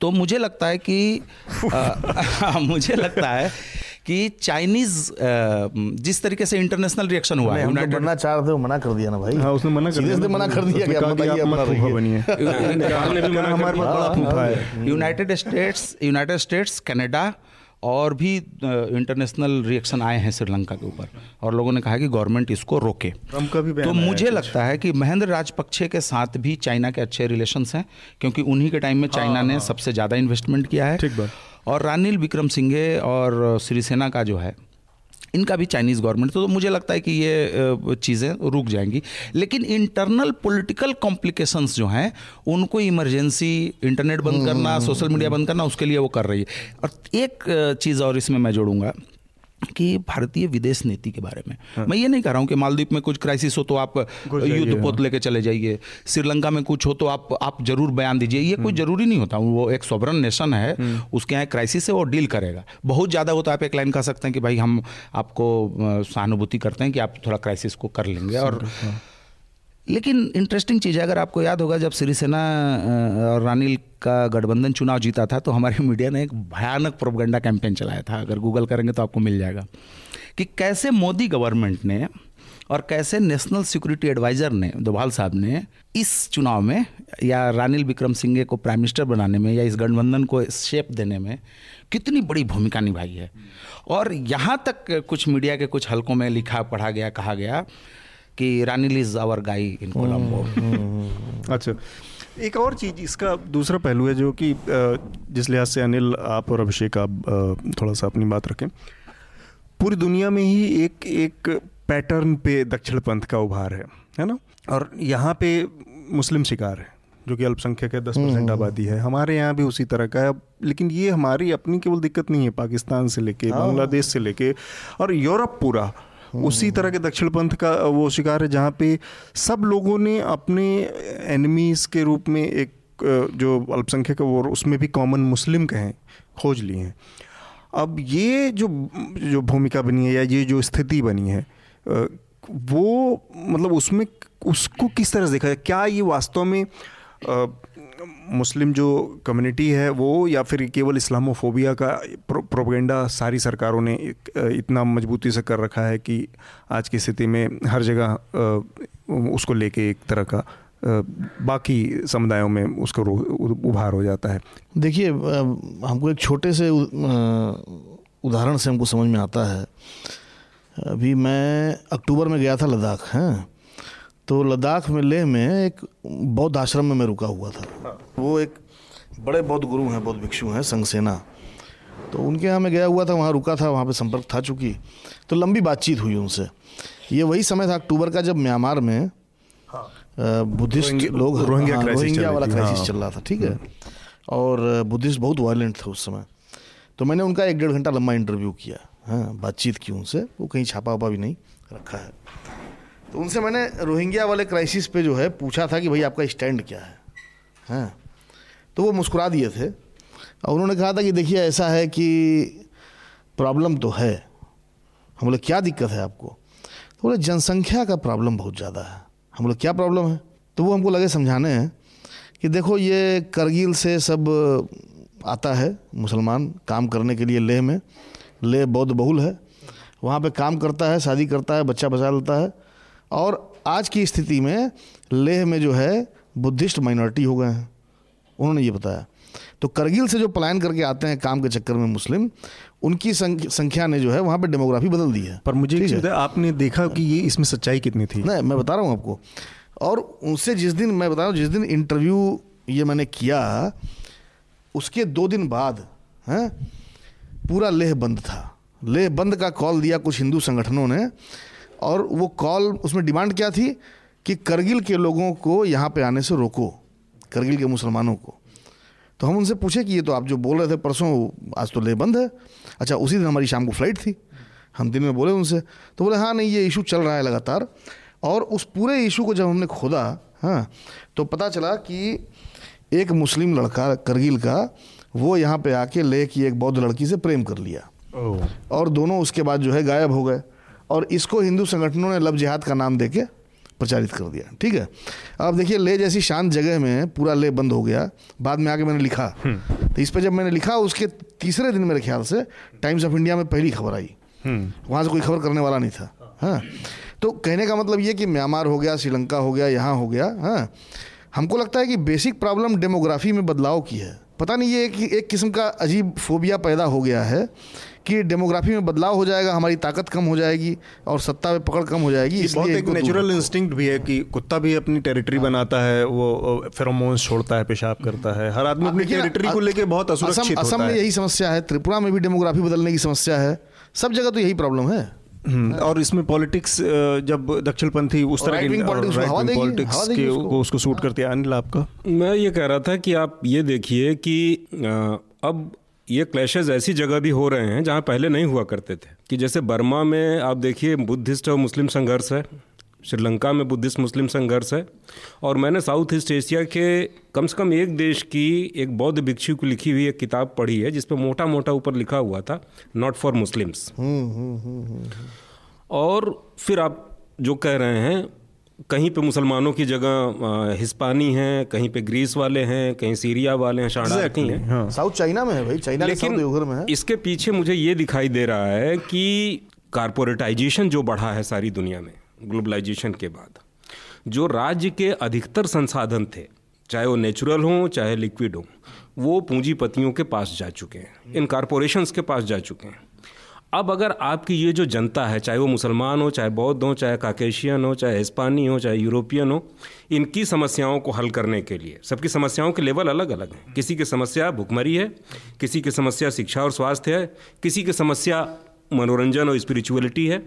E: तो मुझे लगता है कि अ, मुझे लगता है कि चाइनीज़ जिस तरीके से इंटरनेशनल रिएक्शन हुआ है
D: तो
E: यूनाइटेड
D: बनना चाह रहे थे मना कर दिया ना भाई।
B: हाँ उसने मना कर दिया।
D: मना कर दिया कि आप बताइए
B: आप
D: अपना
B: मत फूफा बनिए। हमारे पास बड़ा फूफा है
E: United States United States Canada और भी इंटरनेशनल रिएक्शन आए हैं श्रीलंका के ऊपर। और लोगों ने कहा कि गवर्नमेंट इसको रोके।
B: का भी
E: तो मुझे
B: है
E: लगता है कि महेंद्र राजपक्षे के साथ भी चाइना के अच्छे रिलेशन हैं क्योंकि उन्हीं के टाइम में चाइना ने सबसे ज़्यादा इन्वेस्टमेंट किया है। और रानिल विक्रम सिंघे और श्रीसेना का जो है इनका भी चाइनीज़ गवर्नमेंट तो मुझे लगता है कि ये चीज़ें रुक जाएँगी। लेकिन इंटरनल पॉलिटिकल कॉम्प्लिकेशंस जो हैं उनको इमरजेंसी इंटरनेट बंद करना सोशल मीडिया बंद करना उसके लिए वो कर रही है। और एक चीज़ और इसमें मैं जोड़ूँगा। कि भारतीय विदेश नीति के बारे में। हाँ। मैं ये नहीं कह रहा हूँ कि मालदीप में कुछ क्राइसिस हो तो आप युद्ध पोत लेके चले जाइए। श्रीलंका में कुछ हो तो आप आप ज़रूर बयान दीजिए। ये कोई ज़रूरी नहीं होता। वो एक सॉबरन नेशन है उसके यहाँ क्राइसिस है वो डील करेगा। बहुत ज़्यादा हो तो आप एक लाइन कह सकते हैं कि भाई हम आपको सहानुभूति करते हैं कि आप थोड़ा क्राइसिस को कर लेंगे और लेकिन इंटरेस्टिंग चीज़ है, अगर आपको याद होगा, जब सिरिसेना और रानिल का गठबंधन चुनाव जीता था तो हमारी मीडिया ने एक भयानक प्रोपगंडा कैंपेन चलाया था। अगर गूगल करेंगे तो आपको मिल जाएगा कि कैसे मोदी गवर्नमेंट ने और कैसे नेशनल सिक्योरिटी एडवाइजर ने, दोभाल साहब ने, इस चुनाव में या रानिल विक्रम सिंघे को प्राइम मिनिस्टर बनाने में या इस गठबंधन को शेप देने में कितनी बड़ी भूमिका निभाई है। और यहाँ तक कुछ मीडिया के कुछ हलकों में लिखा, पढ़ा गया, कहा गया कि रानिल इज़ आवर गाई इन कोलंबो।
B: अच्छा। एक और चीज़ इसका दूसरा पहलू है जो कि जिस लिहाज से अनिल आप और अभिषेक आप थोड़ा सा अपनी बात रखें। पूरी दुनिया में ही एक एक पैटर्न पे दक्षिण पंथ का उभार है है ना? और यहाँ पे मुस्लिम शिकार है जो कि अल्पसंख्यक है दस परसेंट आबादी है। हमारे यहाँ भी उसी तरह का है। लेकिन ये हमारी अपनी केवल दिक्कत नहीं है पाकिस्तान से लेके बांग्लादेश से लेके और यूरोप पूरा। उसी तरह के दक्षिण पंथ का वो शिकार है, जहाँ पे सब लोगों ने अपने एनिमीज के रूप में एक जो अल्पसंख्यक है, वो उसमें भी कॉमन मुस्लिम कहें, खोज लिए हैं। अब ये जो जो भूमिका बनी है या ये जो स्थिति बनी है वो मतलब उसमें, उसको किस तरह से देखा जाए? क्या ये वास्तव में मुस्लिम जो कम्युनिटी है वो या फिर केवल इस्लामोफोबिया का प्रो, प्रोपेगेंडा सारी सरकारों ने इतना मजबूती से कर रखा है कि आज की स्थिति में हर जगह उसको लेके एक तरह का बाकी समुदायों में उसको उभार हो जाता है।
D: देखिए हमको एक छोटे से उदाहरण से हमको समझ में आता है। अभी मैं अक्टूबर में गया था लद्दाख हैं? तो लद्दाख में लेह में एक बौद्ध आश्रम में मैं रुका हुआ था। वो एक बड़े बौद्ध गुरु हैं बौद्ध भिक्षु हैं संघ सेना तो उनके यहाँ मैं गया हुआ था वहाँ रुका था वहाँ पे संपर्क था चूँकि। तो लंबी बातचीत हुई उनसे। ये वही समय था अक्टूबर का जब म्यांमार में बुद्धिस्ट लोग
B: रोहिंग्या
D: हाँ,
B: चल
D: रोहिंग्या वाला क्राइसिस
B: हाँ।
D: चल रहा था ठीक है। और बुद्धिस्ट बहुत वायलेंट थे उस समय। तो मैंने उनका एक डेढ़ घंटा लंबा इंटरव्यू किया हाँ बातचीत की उनसे। वो कहीं छापा वापा भी नहीं रखा है। तो उनसे मैंने रोहिंग्या वाले क्राइसिस पे जो है पूछा था कि भाई आपका स्टैंड क्या है? हाँ। तो वो मुस्कुरा दिए थे और उन्होंने कहा था कि देखिए, ऐसा है कि प्रॉब्लम तो है। हम बोले, क्या दिक्कत है आपको? तो बोले, जनसंख्या का प्रॉब्लम बहुत ज़्यादा है। हम बोले, क्या प्रॉब्लम है? तो वो हमको लगे समझाने हैं कि देखो, ये करगिल से सब आता है मुसलमान काम करने के लिए लेह में। लेह बौद्ध बहुल है। वहाँ पे काम करता है, शादी करता है, बच्चा बचा लेता है। और आज की स्थिति में लेह में जो है बुद्धिस्ट माइनॉरिटी हो गए हैं। उन्होंने ये बताया। तो करगिल से जो पलायन करके आते हैं काम के चक्कर में मुस्लिम उनकी संख्या ने जो है वहाँ पे डेमोग्राफी बदल दी है।
B: पर मुझे एक
D: ठीक
B: चीज़
D: है?
B: आपने देखा कि ये इसमें सच्चाई कितनी थी?
D: नहीं मैं बता रहा हूँ आपको। और उनसे जिस दिन मैं बता रहा हूँ जिस दिन इंटरव्यू ये मैंने किया उसके दो दिन बाद हैं पूरा लेह बंद था। लेह बंद का कॉल दिया कुछ हिंदू संगठनों ने और वो कॉल उसमें डिमांड क्या थी? कि करगिल के लोगों को यहाँ पे आने से रोको करगिल के मुसलमानों को। तो हम उनसे पूछे कि ये तो आप जो बोल रहे थे परसों आज तो ले बंद है। अच्छा उसी दिन हमारी शाम को फ़्लाइट थी। हम दिन में बोले उनसे। तो बोले हाँ नहीं ये इशू चल रहा है लगातार। और उस पूरे इशू को जब हमने खोदा हाँ तो पता चला कि एक मुस्लिम लड़का करगिल का वो यहाँ पे आके ले की एक बौद्ध लड़की से प्रेम कर लिया। और दोनों उसके बाद जो है गायब हो गए। और इसको हिंदू संगठनों ने लब जिहाद का नाम देके प्रचारित कर दिया। ठीक है? अब देखिए ले जैसी शांत जगह में पूरा ले बंद हो गया। बाद में आके मैंने लिखा। तो इस पर जब मैंने लिखा उसके तीसरे दिन मेरे ख्याल से टाइम्स ऑफ़ इंडिया में पहली खबर आई। वहाँ से कोई खबर करने वाला नहीं था। हाँ। तो कहने का मतलब ये कि म्यांमार हो गया श्रीलंका हो गया यहाँ हो गया हाँ। हमको लगता है कि बेसिक प्रॉब्लम डेमोग्राफी में बदलाव की है। पता नहीं ये एक, एक किस्म का अजीब फोबिया पैदा हो गया है। कि डेमोग्राफी में बदलाव हो जाएगा हमारी ताकत कम हो जाएगी और सत्ता में पकड़ कम हो जाएगी इसलिए
B: एक नेचुरल। इंस्टिंक्ट भी है कि कुत्ता भी अपनी टेरिटरी बनाता है वो फेरोमोन्स छोड़ता है पेशाब करता है। हर आदमी अपनी टेरिटरी को लेके बहुत
D: असम
B: असुरक्षित
D: असम में यही समस्या है त्रिपुरा में भी डेमोग्राफी बदलने की समस्या है। सब जगह तो यही प्रॉब्लम है।
B: हम्म, और इसमें पॉलिटिक्स जब दक्षिणपंथी उस तरह
D: को
B: पॉलिटिक्स के
D: उसको।
B: को उसको। सूट करती है। अनिल आपका?
C: मैं ये कह रहा था कि आप ये देखिए कि अब ये क्लैशेज ऐसी जगह भी हो रहे हैं जहाँ पहले नहीं हुआ करते थे। कि जैसे बर्मा में आप देखिए बुद्धिस्ट और मुस्लिम संघर्ष है श्रीलंका में बुद्धिस्ट मुस्लिम संघर्ष है और मैंने साउथ ईस्ट एशिया के कम से कम एक देश की एक बौद्ध भिक्षु को लिखी हुई एक किताब पढ़ी है जिस पर मोटा मोटा ऊपर लिखा हुआ था नॉट फॉर मुस्लिम्स और फिर आप जो कह रहे हैं कहीं पे मुसलमानों की जगह हिस्पानी हैं कहीं पे ग्रीस वाले हैं कहीं सीरिया वाले हैं शारदाती हैं।
B: हाँ।
D: साउथ चाइना में है भाई चाइना
C: लेकिन
D: में है।
C: इसके पीछे मुझे ये दिखाई दे रहा है कि कारपोरेटाइजेशन जो बढ़ा है सारी दुनिया में ग्लोबलाइजेशन के बाद जो राज्य के अधिकतर संसाधन थे चाहे वो नेचुरल हों चाहे लिक्विड हों वो पूंजीपतियों के पास जा चुके हैं। इन कारपोरेशंस के पास जा चुके हैं। अब अगर आपकी ये जो जनता है, चाहे वो मुसलमान हो, चाहे बौद्ध हो, चाहे काकेशियन हो, चाहे हिस्पानी हो, चाहे यूरोपियन हो, इनकी समस्याओं को हल करने के लिए, सबकी समस्याओं के लेवल अलग अलग हैं। किसी की समस्या भुखमरी है, किसी की समस्या शिक्षा और स्वास्थ्य है, किसी की समस्या मनोरंजन और स्पिरिचुअलिटी है,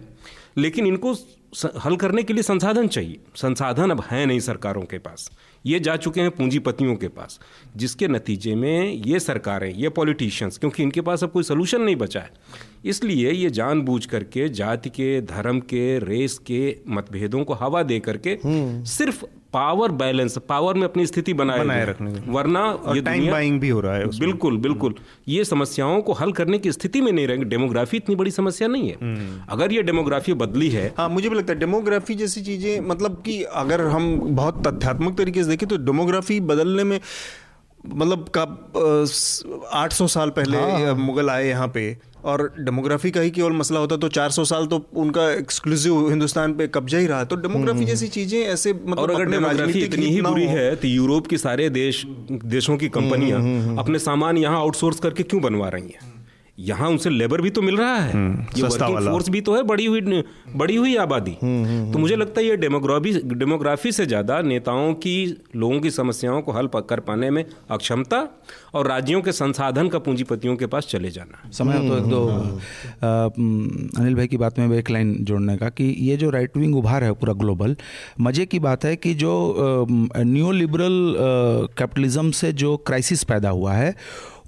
C: लेकिन इनको हल करने के लिए संसाधन चाहिए। संसाधन अब हैं नहीं सरकारों के पास। ये जा चुके हैं पूंजीपतियों के पास जिसके नतीजे में ये सरकारें ये पॉलिटिशियंस क्योंकि इनके पास अब कोई सोल्यूशन नहीं बचा है। इसलिए ये जानबूझ करके जाति के धर्म के रेस के मतभेदों को हवा दे करके सिर्फ़ पावर बैलेंस पावर में अपनी स्थिति बनाए
B: बनाए रखने
C: वरना ये
B: टाइम बाइंग भी हो रहा है उसमें।
C: बिल्कुल बिल्कुल। ये समस्याओं को हल करने की स्थिति में नहीं रहेंगे। डेमोग्राफी इतनी बड़ी समस्या नहीं है।
B: हम्म।
C: अगर ये डेमोग्राफी बदली है
B: हाँ मुझे भी लगता है डेमोग्राफी जैसी चीज़ें मतलब कि अगर हम बहुत तथ्यात्मक तरीके से देखें तो डेमोग्राफी बदलने में मतलब कब आठ सौ साल पहले हाँ। मुगल आए यहाँ पे और डेमोग्राफी का ही केवल मसला होता तो 400 साल तो उनका एक्सक्लूसिव हिंदुस्तान पे कब्जा ही रहा। तो डेमोग्राफी जैसी चीज़ें ऐसे मतलब
C: और अगर डेमोग्राफी इतनी ही बुरी
B: है।
C: तो यूरोप की सारे देश देशों की कंपनियाँ अपने सामान यहाँ आउटसोर्स करके क्यों बनवा रही हैं? यहाँ उनसे लेबर भी तो मिल रहा है। ये
B: सस्ता
C: वर्किंग
B: वाला।
C: फोर्स भी तो है बड़ी हुई बड़ी हुई आबादी। तो मुझे लगता है ये डेमोग्राफी डेमोग्राफी से ज़्यादा नेताओं की लोगों की समस्याओं को हल कर पाने में अक्षमता और राज्यों के संसाधन का पूंजीपतियों के पास चले जाना।
E: समय तो एक दो अनिल भाई की बात में एक लाइन जोड़ने का कि ये जो राइट विंग उभार है पूरा ग्लोबल मज़े की बात है कि जो न्यू लिबरल कैपिटलिज्म से जो क्राइसिस पैदा हुआ है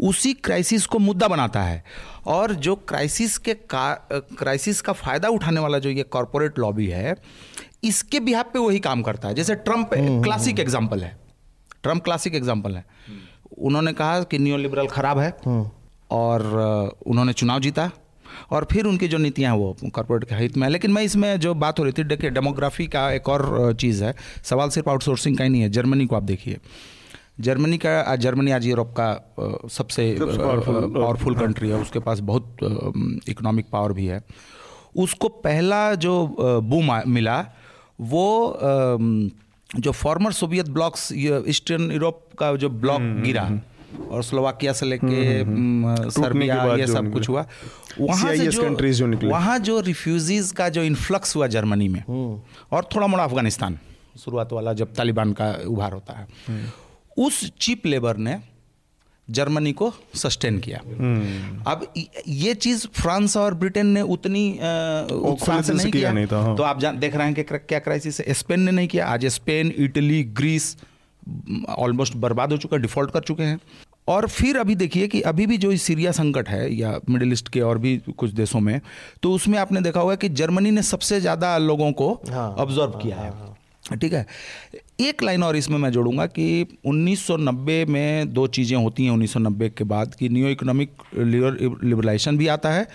E: उसी क्राइसिस को मुद्दा बनाता है। और जो क्राइसिस के का क्राइसिस का फ़ायदा उठाने वाला जो ये कॉरपोरेट लॉबी है इसके बिहार पे वही काम करता है। जैसे ट्रंप क्लासिक एग्ज़ाम्पल है। ट्रंप क्लासिक एग्ज़ाम्पल है। उन्होंने कहा कि न्यू लिबरल खराब है और उन्होंने चुनाव जीता और फिर उनकी जो नीतियाँ हैं वो कॉर्पोरेट के हित में है। लेकिन मैं इसमें जो बात हो रही थी देखिए डेमोग्राफी का एक और चीज़ है। सवाल सिर्फ़ आउटसोर्सिंग का ही नहीं है जर्मनी को आप देखिए। जर्मनी का आज जर्मनी आज यूरोप का सबसे पावरफुल कंट्री है। उसके पास बहुत इकोनॉमिक पावर भी है। उसको पहला जो बूम मिला वो जो former Soviet blocs Eastern Europe का जो ब्लॉक गिरा और स्लोवाकिया से लेके सर्बिया ये सब कुछ हुआ। वहाँ से जो
B: जो
E: वहाँ जो रिफ्यूजीज का जो इन्फ्लक्स हुआ जर्मनी में और थोड़ा मोड़ा अफ़गानिस्तान शुरुआत वाला जब तालिबान का उभार होता है। उस चीप लेबर ने जर्मनी को सस्टेन किया। अब य- चीज़ फ्रांस और ब्रिटेन ने उतनी उत्साह से नहीं
B: किया नहीं था, हाँ।
E: तो आप जान देख रहे हैं कि क्या क्राइसिस है। स्पेन ने नहीं किया। आज स्पेन इटली ग्रीस ऑलमोस्ट बर्बाद हो चुका है डिफ़ॉल्ट कर चुके हैं। और फिर अभी देखिए कि अभी भी जो सीरिया संकट है या मिडिल ईस्ट के और भी कुछ देशों में तो उसमें आपने देखा होगा कि जर्मनी ने सबसे ज़्यादा लोगों को ऑब्ज़र्व किया है। ठीक है? एक लाइन और इसमें मैं जोड़ूँगा कि 1990 में दो चीज़ें होती हैं 1990 के बाद कि न्यू इकोनॉमिक लिबरलाइजेशन भी आता है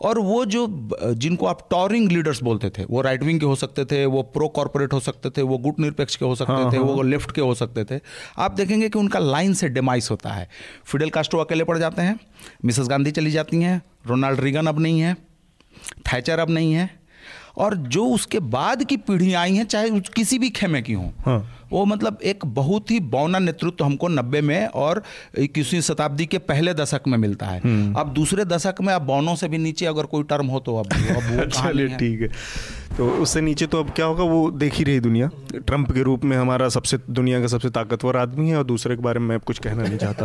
E: और वो जो जिनको आप टॉरिंग लीडर्स बोलते थे वो राइट विंग के हो सकते थे वो प्रो कॉरपोरेट हो सकते थे वो गुट निरपेक्ष के हो सकते हाँ, थे हाँ। वो लेफ़्ट के हो सकते थे आप देखेंगे कि उनका लाइन से डिमाइस होता है फिडेल कास्ट्रो अकेले पड़ जाते हैं मिसेस गांधी चली जाती हैं रोनाल्ड रीगन अब नहीं है थैचर अब नहीं है और जो उसके बाद की पीढ़ी आई हैं, चाहे किसी भी खेमे की हों
B: हाँ।
E: वो मतलब एक बहुत ही बौना नेतृत्व हमको नब्बे में और इक्कीसवीं शताब्दी के पहले दशक में मिलता है। अब दूसरे दशक में अब बौनों से भी नीचे अगर कोई टर्म हो तो अब अब
B: चलिए ठीक है। तो उससे नीचे तो अब क्या होगा? वो देख ही रही दुनिया। ट्रंप के रूप में हमारा सबसे दुनिया का सबसे ताकतवर आदमी है और दूसरे के बारे में मैं कुछ कहना नहीं चाहता।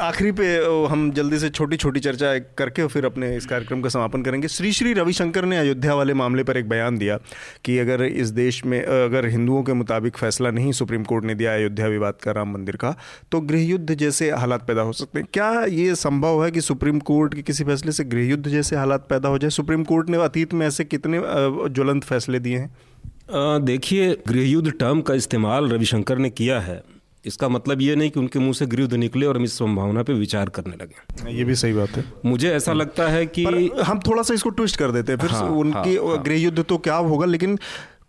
B: आखिरी पे हम जल्दी से छोटी छोटी चर्चा करके और फिर अपने इस कार्यक्रम का समापन करेंगे। श्री श्री रविशंकर ने अयोध्या वाले मामले पर एक बयान दिया कि अगर इस देश में अगर हिंदुओं के मुताबिक फैसला नहीं सुप्रीम कोर्ट ने दिया अयोध्या विवाद का राम मंदिर का तो गृह युद्ध जैसे हालात पैदा हो सकते हैं। क्या ये संभव है कि सुप्रीम कोर्ट के किसी फैसले से गृह युद्ध जैसे हालात पैदा हो जाए? सुप्रीम कोर्ट ने अतीत में ऐसे कितने ज्वलंत फैसले दिए हैं?
C: देखिए गृहयुद्ध टर्म का इस्तेमाल रविशंकर ने किया है। इसका मतलब ये नहीं कि उनके मुँह से गृहयुद्ध निकले और हम इस संभावना पे विचार करने लगे
B: ये भी सही बात है।
C: मुझे ऐसा लगता है कि
B: हम थोड़ा सा इसको ट्विस्ट कर देते हैं। फिर
C: हाँ,
B: उनकी
C: हाँ, हाँ।
B: गृह युद्ध तो क्या होगा लेकिन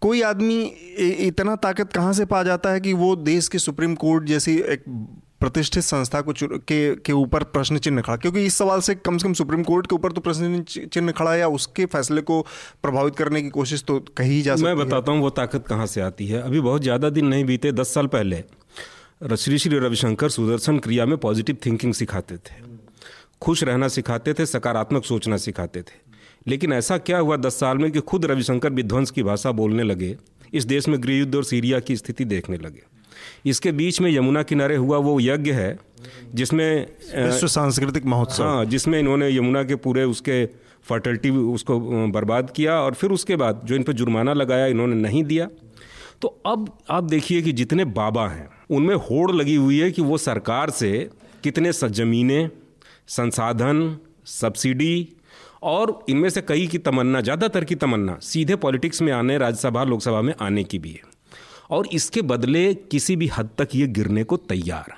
B: कोई आदमी इतना ताकत कहाँ से पा जाता है कि वो देश के सुप्रीम कोर्ट जैसी एक प्रतिष्ठित संस्था को के के ऊपर प्रश्न चिन्ह खड़ा क्योंकि इस सवाल से कम से कम सुप्रीम कोर्ट के ऊपर तो प्रश्न चिन्ह खड़ा है या उसके फैसले को प्रभावित करने की कोशिश तो कही जा सकती
C: मैं बताता हूँ वो ताकत कहाँ से आती है। अभी बहुत ज़्यादा दिन नहीं बीते दस साल पहले श्री श्री रविशंकर सुदर्शन क्रिया में पॉजिटिव थिंकिंग सिखाते थे। खुश रहना सिखाते थे सकारात्मक सोचना सिखाते थे। लेकिन ऐसा क्या हुआ दस साल में कि खुद रविशंकर विध्वंस की भाषा बोलने लगे इस देश में गृह युद्ध और सीरिया की स्थिति देखने लगे। इसके बीच में यमुना किनारे हुआ वो यज्ञ है जिसमें
B: विश्व सांस्कृतिक महोत्सव।
C: हाँ जिसमें इन्होंने यमुना के पूरे उसके फर्टिलिटी उसको बर्बाद किया और फिर उसके बाद जो इन पर जुर्माना लगाया इन्होंने नहीं दिया। तो अब आप देखिए कि जितने बाबा हैं उनमें होड़ लगी हुई है कि वो सरकार से कितने जमीनें संसाधन सब्सिडी और इनमें से कई की तमन्ना ज़्यादातर की तमन्ना सीधे पॉलिटिक्स में आने राज्यसभा लोकसभा में आने की भी है। और इसके बदले किसी भी हद तक ये गिरने को तैयार।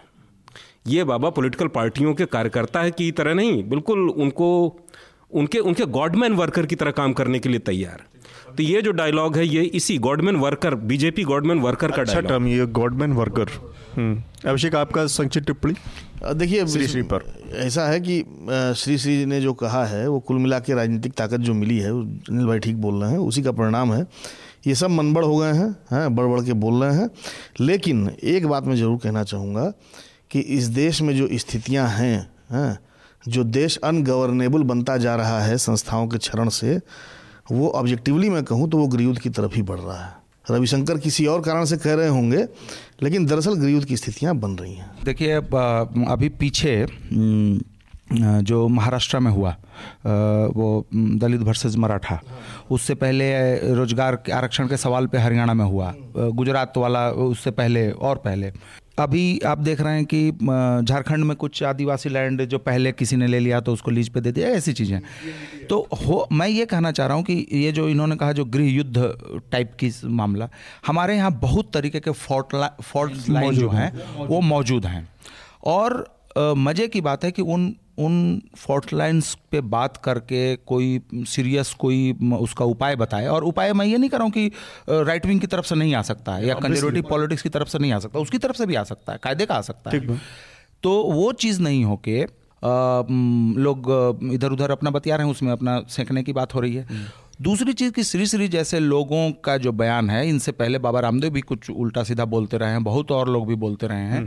C: ये बाबा पॉलिटिकल पार्टियों के कार्यकर्ता है की तरह नहीं बिल्कुल उनको उनके उनके गॉडमैन वर्कर की तरह काम करने के लिए तैयार। तो ये जो डायलॉग है ये इसी godman worker BJP godman worker का
B: अच्छा टर्म ये गॉडमैन वर्कर। अभिषेक आपका संक्षिप्त टिप्पणी?
D: देखिए
B: श्री श्री पर।
D: ऐसा है कि श्री श्री ने जो कहा है वो कुल मिला के राजनीतिक ताकत जो मिली है अनिल भाई ठीक बोल रहे हैं उसी का परिणाम है। ये सब मनबड़ हो गए हैं हैं बढ़ बढ़ के बोल रहे हैं। लेकिन एक बात मैं ज़रूर कहना चाहूँगा कि इस देश में जो स्थितियाँ हैं हैं जो देश अनगवर्नेबल बनता जा रहा है संस्थाओं के क्षरण से वो ऑब्जेक्टिवली मैं कहूँ तो वो गृहयुद्ध की तरफ़ ही बढ़ रहा है। रविशंकर किसी और कारण से कह रहे होंगे लेकिन दरअसल गृहयुद्ध की स्थितियाँ बन रही हैं।
E: देखिए अभी पीछे जो महाराष्ट्र में हुआ वो दलित भर्सेज मराठा, उससे पहले रोज़गार आरक्षण के सवाल पे हरियाणा में हुआ गुजरात वाला उससे पहले और पहले। अभी आप देख रहे हैं कि झारखंड में कुछ आदिवासी लैंड जो पहले किसी ने ले लिया तो उसको लीज पे दे दिया ऐसी चीज़ें। तो हो मैं ये कहना चाह रहा हूँ कि ये जो इन्होंने कहा जो गृह युद्ध टाइप की मामला हमारे यहाँ बहुत तरीके के फॉल्ट फॉल्ट लाइन जो हैं वो मौजूद हैं। और मज़े की बात है कि उन उन फॉल्ट लाइन्स पे बात करके कोई सीरियस कोई उसका उपाय बताए। और उपाय मैं ये नहीं कर रहा हूँ कि राइट विंग की तरफ़ से नहीं आ सकता है या कंजर्वेटिव पॉलिटिक्स की तरफ़ से नहीं आ सकता उसकी तरफ़ से भी आ सकता है कायदे का आ सकता है। तो वो चीज़ नहीं हो के लोग इधर उधर अपना बतिया रहे हैं उसमें अपना सेंकने की बात हो रही है। दूसरी चीज़ कि श्री श्री जैसे लोगों का जो बयान है इनसे पहले बाबा रामदेव भी कुछ उल्टा सीधा बोलते रहे हैं बहुत और लोग भी बोलते रहे हैं।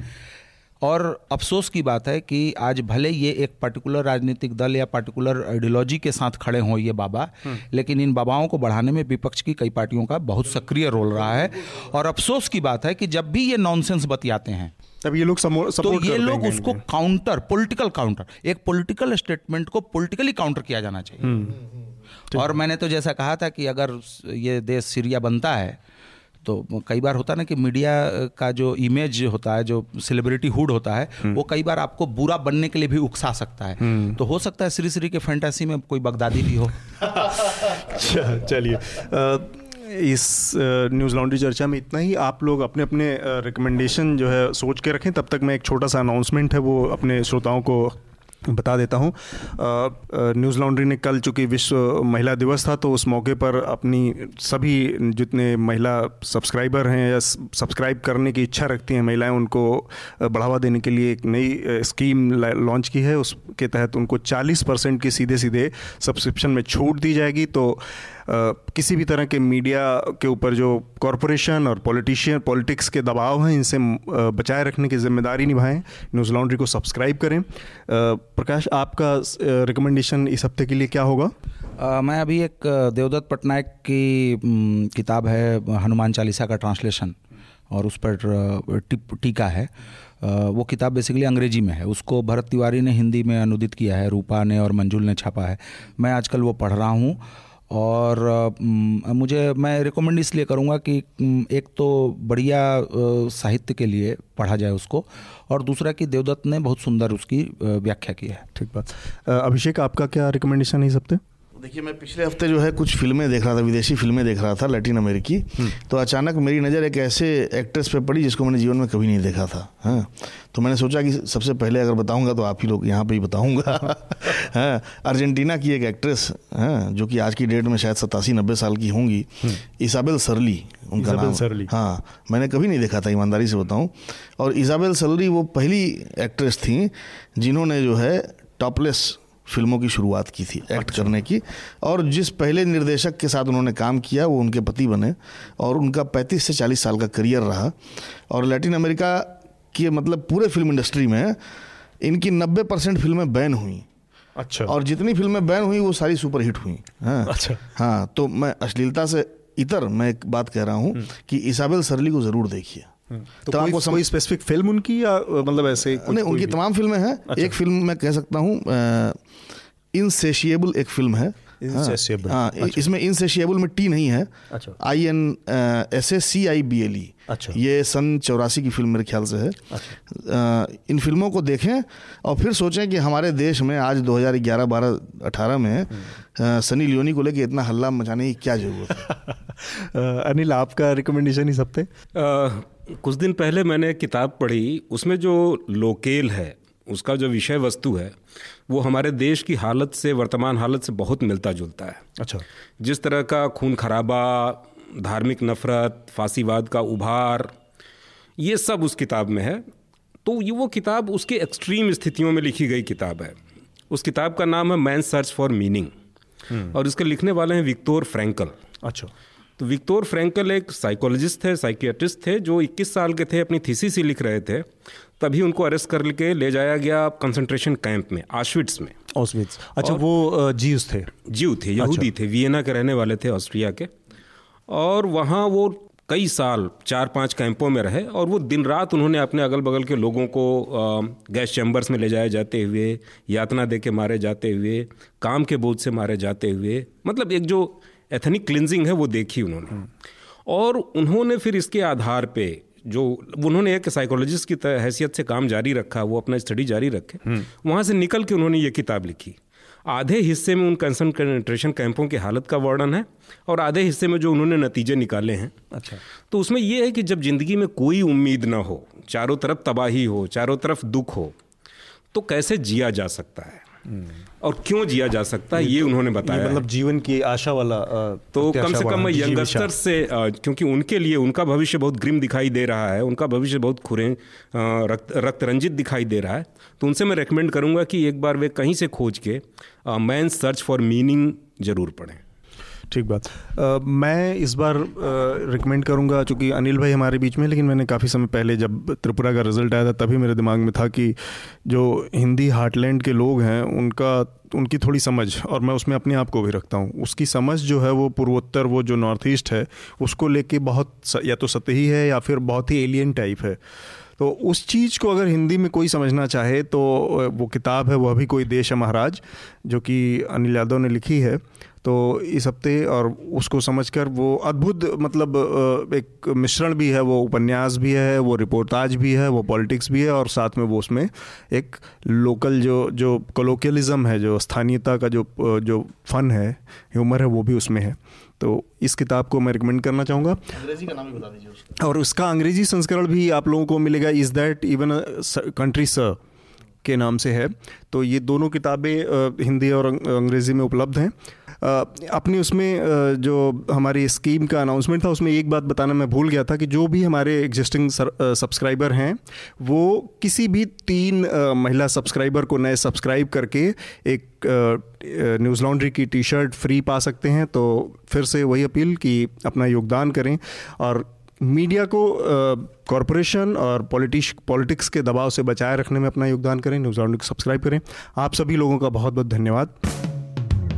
E: और अफसोस की बात है कि आज भले ये एक पर्टिकुलर राजनीतिक दल या पर्टिकुलर आइडियोलॉजी के साथ खड़े हों ये बाबा लेकिन इन बाबाओं को बढ़ाने में विपक्ष की कई पार्टियों का बहुत सक्रिय रोल रहा है। और अफसोस की बात है कि जब भी ये नॉनसेंस बतियाते हैं
B: तब ये लोग समो-
E: तो ये लोग उसको काउंटर पॉलिटिकल काउंटर एक पॉलिटिकल स्टेटमेंट को पॉलिटिकली काउंटर किया जाना चाहिए। और मैंने तो जैसा कहा था कि अगर ये देश सीरिया बनता है तो कई बार होता है ना कि मीडिया का जो इमेज होता है जो सेलिब्रिटी हुड होता है वो कई बार आपको बुरा बनने के लिए भी उकसा सकता है। तो हो सकता है श्री श्री के फैंटेसी में कोई बगदादी भी हो।
B: चलिए। इस न्यूज़ लॉन्ड्री चर्चा में इतना ही। आप लोग अपने अपने रिकमेंडेशन जो है सोच के रखें। तब तक मैं एक छोटा सा अनाउंसमेंट है वो अपने श्रोताओं को बता देता हूँ। न्यूज़ लॉन्ड्री ने कल चूँकि विश्व महिला दिवस था तो उस मौके पर अपनी सभी जितने महिला सब्सक्राइबर हैं या सब्सक्राइब करने की इच्छा रखती हैं महिलाएँ, उनको बढ़ावा देने के लिए एक नई स्कीम लॉन्च की है। उसके तहत उनको 40 परसेंट की सीधे सीधे सब्सक्रिप्शन में छूट दी जाएगी। तो किसी भी तरह के मीडिया के ऊपर जो कॉरपोरेशन और पॉलिटिशियन पॉलिटिक्स के दबाव हैं इनसे बचाए रखने की ज़िम्मेदारी निभाएँ। न्यूज़ लॉन्ड्री को सब्सक्राइब करें। प्रकाश आपका रिकमेंडेशन इस हफ़्ते के लिए क्या होगा?
E: अ, मैं अभी एक देवदत्त पटनायक की किताब है हनुमान चालीसा का ट्रांसलेशन और उस पर टीका है। वो किताब बेसिकली अंग्रेज़ी में है। उसको भरत तिवारी ने हिंदी में अनुदित किया है रूपा ने और मंजुल ने छापा है। मैं आजकल वो पढ़ रहा हूँ। और मुझे, मैं रिकमेंड इसलिए करूँगा कि एक तो बढ़िया साहित्य के लिए पढ़ा जाए उसको और दूसरा कि देवदत्त ने बहुत सुंदर उसकी व्याख्या की है।
B: ठीक बात। अभिषेक, आपका क्या रिकमेंडेशन है इस हफ़्ते?
D: देखिए मैं पिछले हफ़्ते जो है कुछ फ़िल्में देख रहा था विदेशी फ़िल्में देख रहा था लैटिन अमेरिकी। तो अचानक मेरी नज़र एक ऐसे एक्ट्रेस पे पड़ी जिसको मैंने जीवन में कभी नहीं देखा था हाँ। तो मैंने सोचा कि सबसे पहले अगर बताऊँगा तो आप ही लोग यहाँ पे ही बताऊँगा हाँ। अर्जेंटीना की एक एक्ट्रेस हाँ जो कि आज की डेट में शायद सतासी नब्बे साल की होंगी इसाबेल सरली उनका नाम।
B: सरली।
D: हाँ मैंने कभी नहीं देखा था ईमानदारी से बताऊँ। और इसाबेल सरली वो पहली एक्ट्रेस थी जिन्होंने जो है टॉपलेस फ़िल्मों की शुरुआत की थी एक्ट अच्छा। करने की। और जिस पहले निर्देशक के साथ उन्होंने काम किया वो उनके पति बने और उनका 35 से 40 साल का करियर रहा। और लैटिन अमेरिका के मतलब पूरे फ़िल्म इंडस्ट्री में इनकी 90 परसेंट फ़िल्में बैन हुई।
B: अच्छा।
D: और जितनी फ़िल्में बैन हुई वो सारी सुपरहिट हुई। हाँ।
B: अच्छा।
D: हाँ तो मैं अश्लीलता से इतर मैं एक बात कह रहा हूँ कि इसाबेल सरली को ज़रूर देखिए।
B: तो
D: तो
B: कोई,
D: आपको सम-
B: कोई स्पेसिफिक फ़िल्म उनकी या मतलब ऐसे कुछ-
D: नहीं उनकी तमाम फ़िल्में हैं। अच्छा। एक फ़िल्म मैं कह सकता हूँ इनसेशिएबल एक फ़िल्म है।
B: Insatiable,
D: हाँ हाँ, इसमें इनसेशिएबल में टी नहीं है।
B: अच्छा।
D: I N S S C I B L E
B: अच्छा।
D: ये सन चौरासी की फ़िल्म मेरे ख्याल से है। अ, इन फ़िल्मों को देखें और फिर सोचें कि हमारे देश में आज 2011 12 18 में सनी लियोनी को लेके इतना हल्ला मचाने की क्या ज़रूरत है?
B: अनिल आपका रिकमेंडेशन इस हफ़्ते?
C: अ, कुछ दिन पहले मैंने एक किताब पढ़ी उसमें जो लोकेल है उसका जो विषय वस्तु है वो हमारे देश की हालत से वर्तमान हालत से बहुत मिलता जुलता है।
B: अच्छा।
C: जिस तरह का खून खराबा धार्मिक नफरत फांसीवाद का उभार ये सब उस किताब में है। तो ये वो किताब उसके एक्सट्रीम स्थितियों में लिखी गई किताब है। उस किताब का नाम है मैन सर्च फॉर मीनिंग। और इसके लिखने वाले हैं विक्टोर फ्रैंकल।
B: अच्छा।
C: तो विक्टोर फ्रैंकल एक साइकोलॉजिस्ट थे साइकियाट्रिस्ट थे जो 21 साल के थे अपनी थीसिस ही लिख रहे थे। तभी उनको अरेस्ट करके ले जाया गया कंसंट्रेशन कैंप में आश्विट्स में।
B: ऑस्विट्स। अच्छा वो जीव थे?
C: जीव थे यहूदी अच्छा। थे वियना के रहने वाले थे ऑस्ट्रिया के। और वहाँ वो कई साल चार पाँच कैंपों में रहे और वो दिन रात उन्होंने अपने अगल बगल के लोगों को गैस चैम्बर्स में ले जाए जाते हुए यातना दे के मारे जाते हुए काम के बोझ से मारे जाते हुए मतलब एक जो एथनिक क्लिनजिंग है वो देखी उन्होंने। और उन्होंने फिर इसके आधार पे जो उन्होंने एक साइकोलॉजिस्ट की हैसियत से काम जारी रखा वो अपना स्टडी जारी रखे वहाँ से निकल के उन्होंने ये किताब लिखी। आधे हिस्से में उन कंसंट्रेशन कैंपों की हालत का वर्णन है और आधे हिस्से में जो उन्होंने नतीजे निकाले हैं।
B: अच्छा।
C: तो उसमें यह है कि जब ज़िंदगी में कोई उम्मीद ना हो चारों तरफ़ तबाही हो चारों तरफ़ दुख हो तो कैसे जिया जा सकता है? और क्यों जिया जा सकता है ये
B: ये
C: उन्होंने बताया
B: मतलब जीवन की आशा वाला आ,
C: तो कम से कम मैं यंगस्टर से आ, क्योंकि उनके लिए उनका भविष्य बहुत ग्रिम दिखाई दे रहा है उनका भविष्य बहुत खुरे रक्त रक्त रंजित दिखाई दे रहा है। तो उनसे मैं रेकमेंड करूँगा कि एक बार वे कहीं से खोज के मैन सर्च फॉर मीनिंग ज़रूर पढ़ें।
B: ठीक बात। आ, मैं इस बार रिकमेंड करूँगा चूँकि अनिल भाई हमारे बीच में लेकिन मैंने काफ़ी समय पहले जब त्रिपुरा का रिज़ल्ट आया था तभी मेरे दिमाग में था कि जो हिंदी हार्टलैंड के लोग हैं उनका उनकी थोड़ी समझ और मैं उसमें अपने आप को भी रखता हूँ। उसकी समझ जो है वो पूर्वोत्तर वो जो नॉर्थ ईस्ट है उसको लेके बहुत या तो सतही है या फिर बहुत ही एलियन टाइप है। तो उस चीज़ को अगर हिंदी में कोई समझना चाहे तो वो किताब है वह भी कोई देश है महाराज जो कि अनिल यादव ने लिखी है। तो इस हफ़्ते और उसको समझकर वो अद्भुत मतलब एक मिश्रण भी है वो उपन्यास भी है वो रिपोर्टाज भी है वो पॉलिटिक्स भी है और साथ में वो उसमें एक लोकल जो जो कोलोकियलिज्म है जो स्थानीयता का जो जो फन है ह्यूमर है वो भी उसमें है। तो इस किताब को मैं रिकमेंड करना चाहूँगा।
D: अंग्रेज़ी का नाम भी बता दीजिए
B: और उसका अंग्रेज़ी संस्करण भी आप लोगों को मिलेगा। Is that even country sir के नाम से है। तो ये दोनों किताबें हिंदी और अंग्रेज़ी में उपलब्ध हैं। अपनी उसमें जो हमारी स्कीम का अनाउंसमेंट था, उसमें एक बात बताना मैं भूल गया था कि जो भी हमारे एग्जिस्टिंग सब्सक्राइबर हैं, वो किसी भी तीन महिला सब्सक्राइबर को नए सब्सक्राइब करके एक न्यूज़ लॉन्ड्री की टी शर्ट फ्री पा सकते हैं तो फिर से वही अपील कि अपना योगदान करें। और मीडिया को कॉरपोरेशन और पॉलिटिश पॉलिटिक्स के दबाव से बचाए रखने में अपना योगदान करें न्यूज़ लॉन्ड्री को सब्सक्राइब करें। आप सभी लोगों का बहुत बहुत धन्यवाद।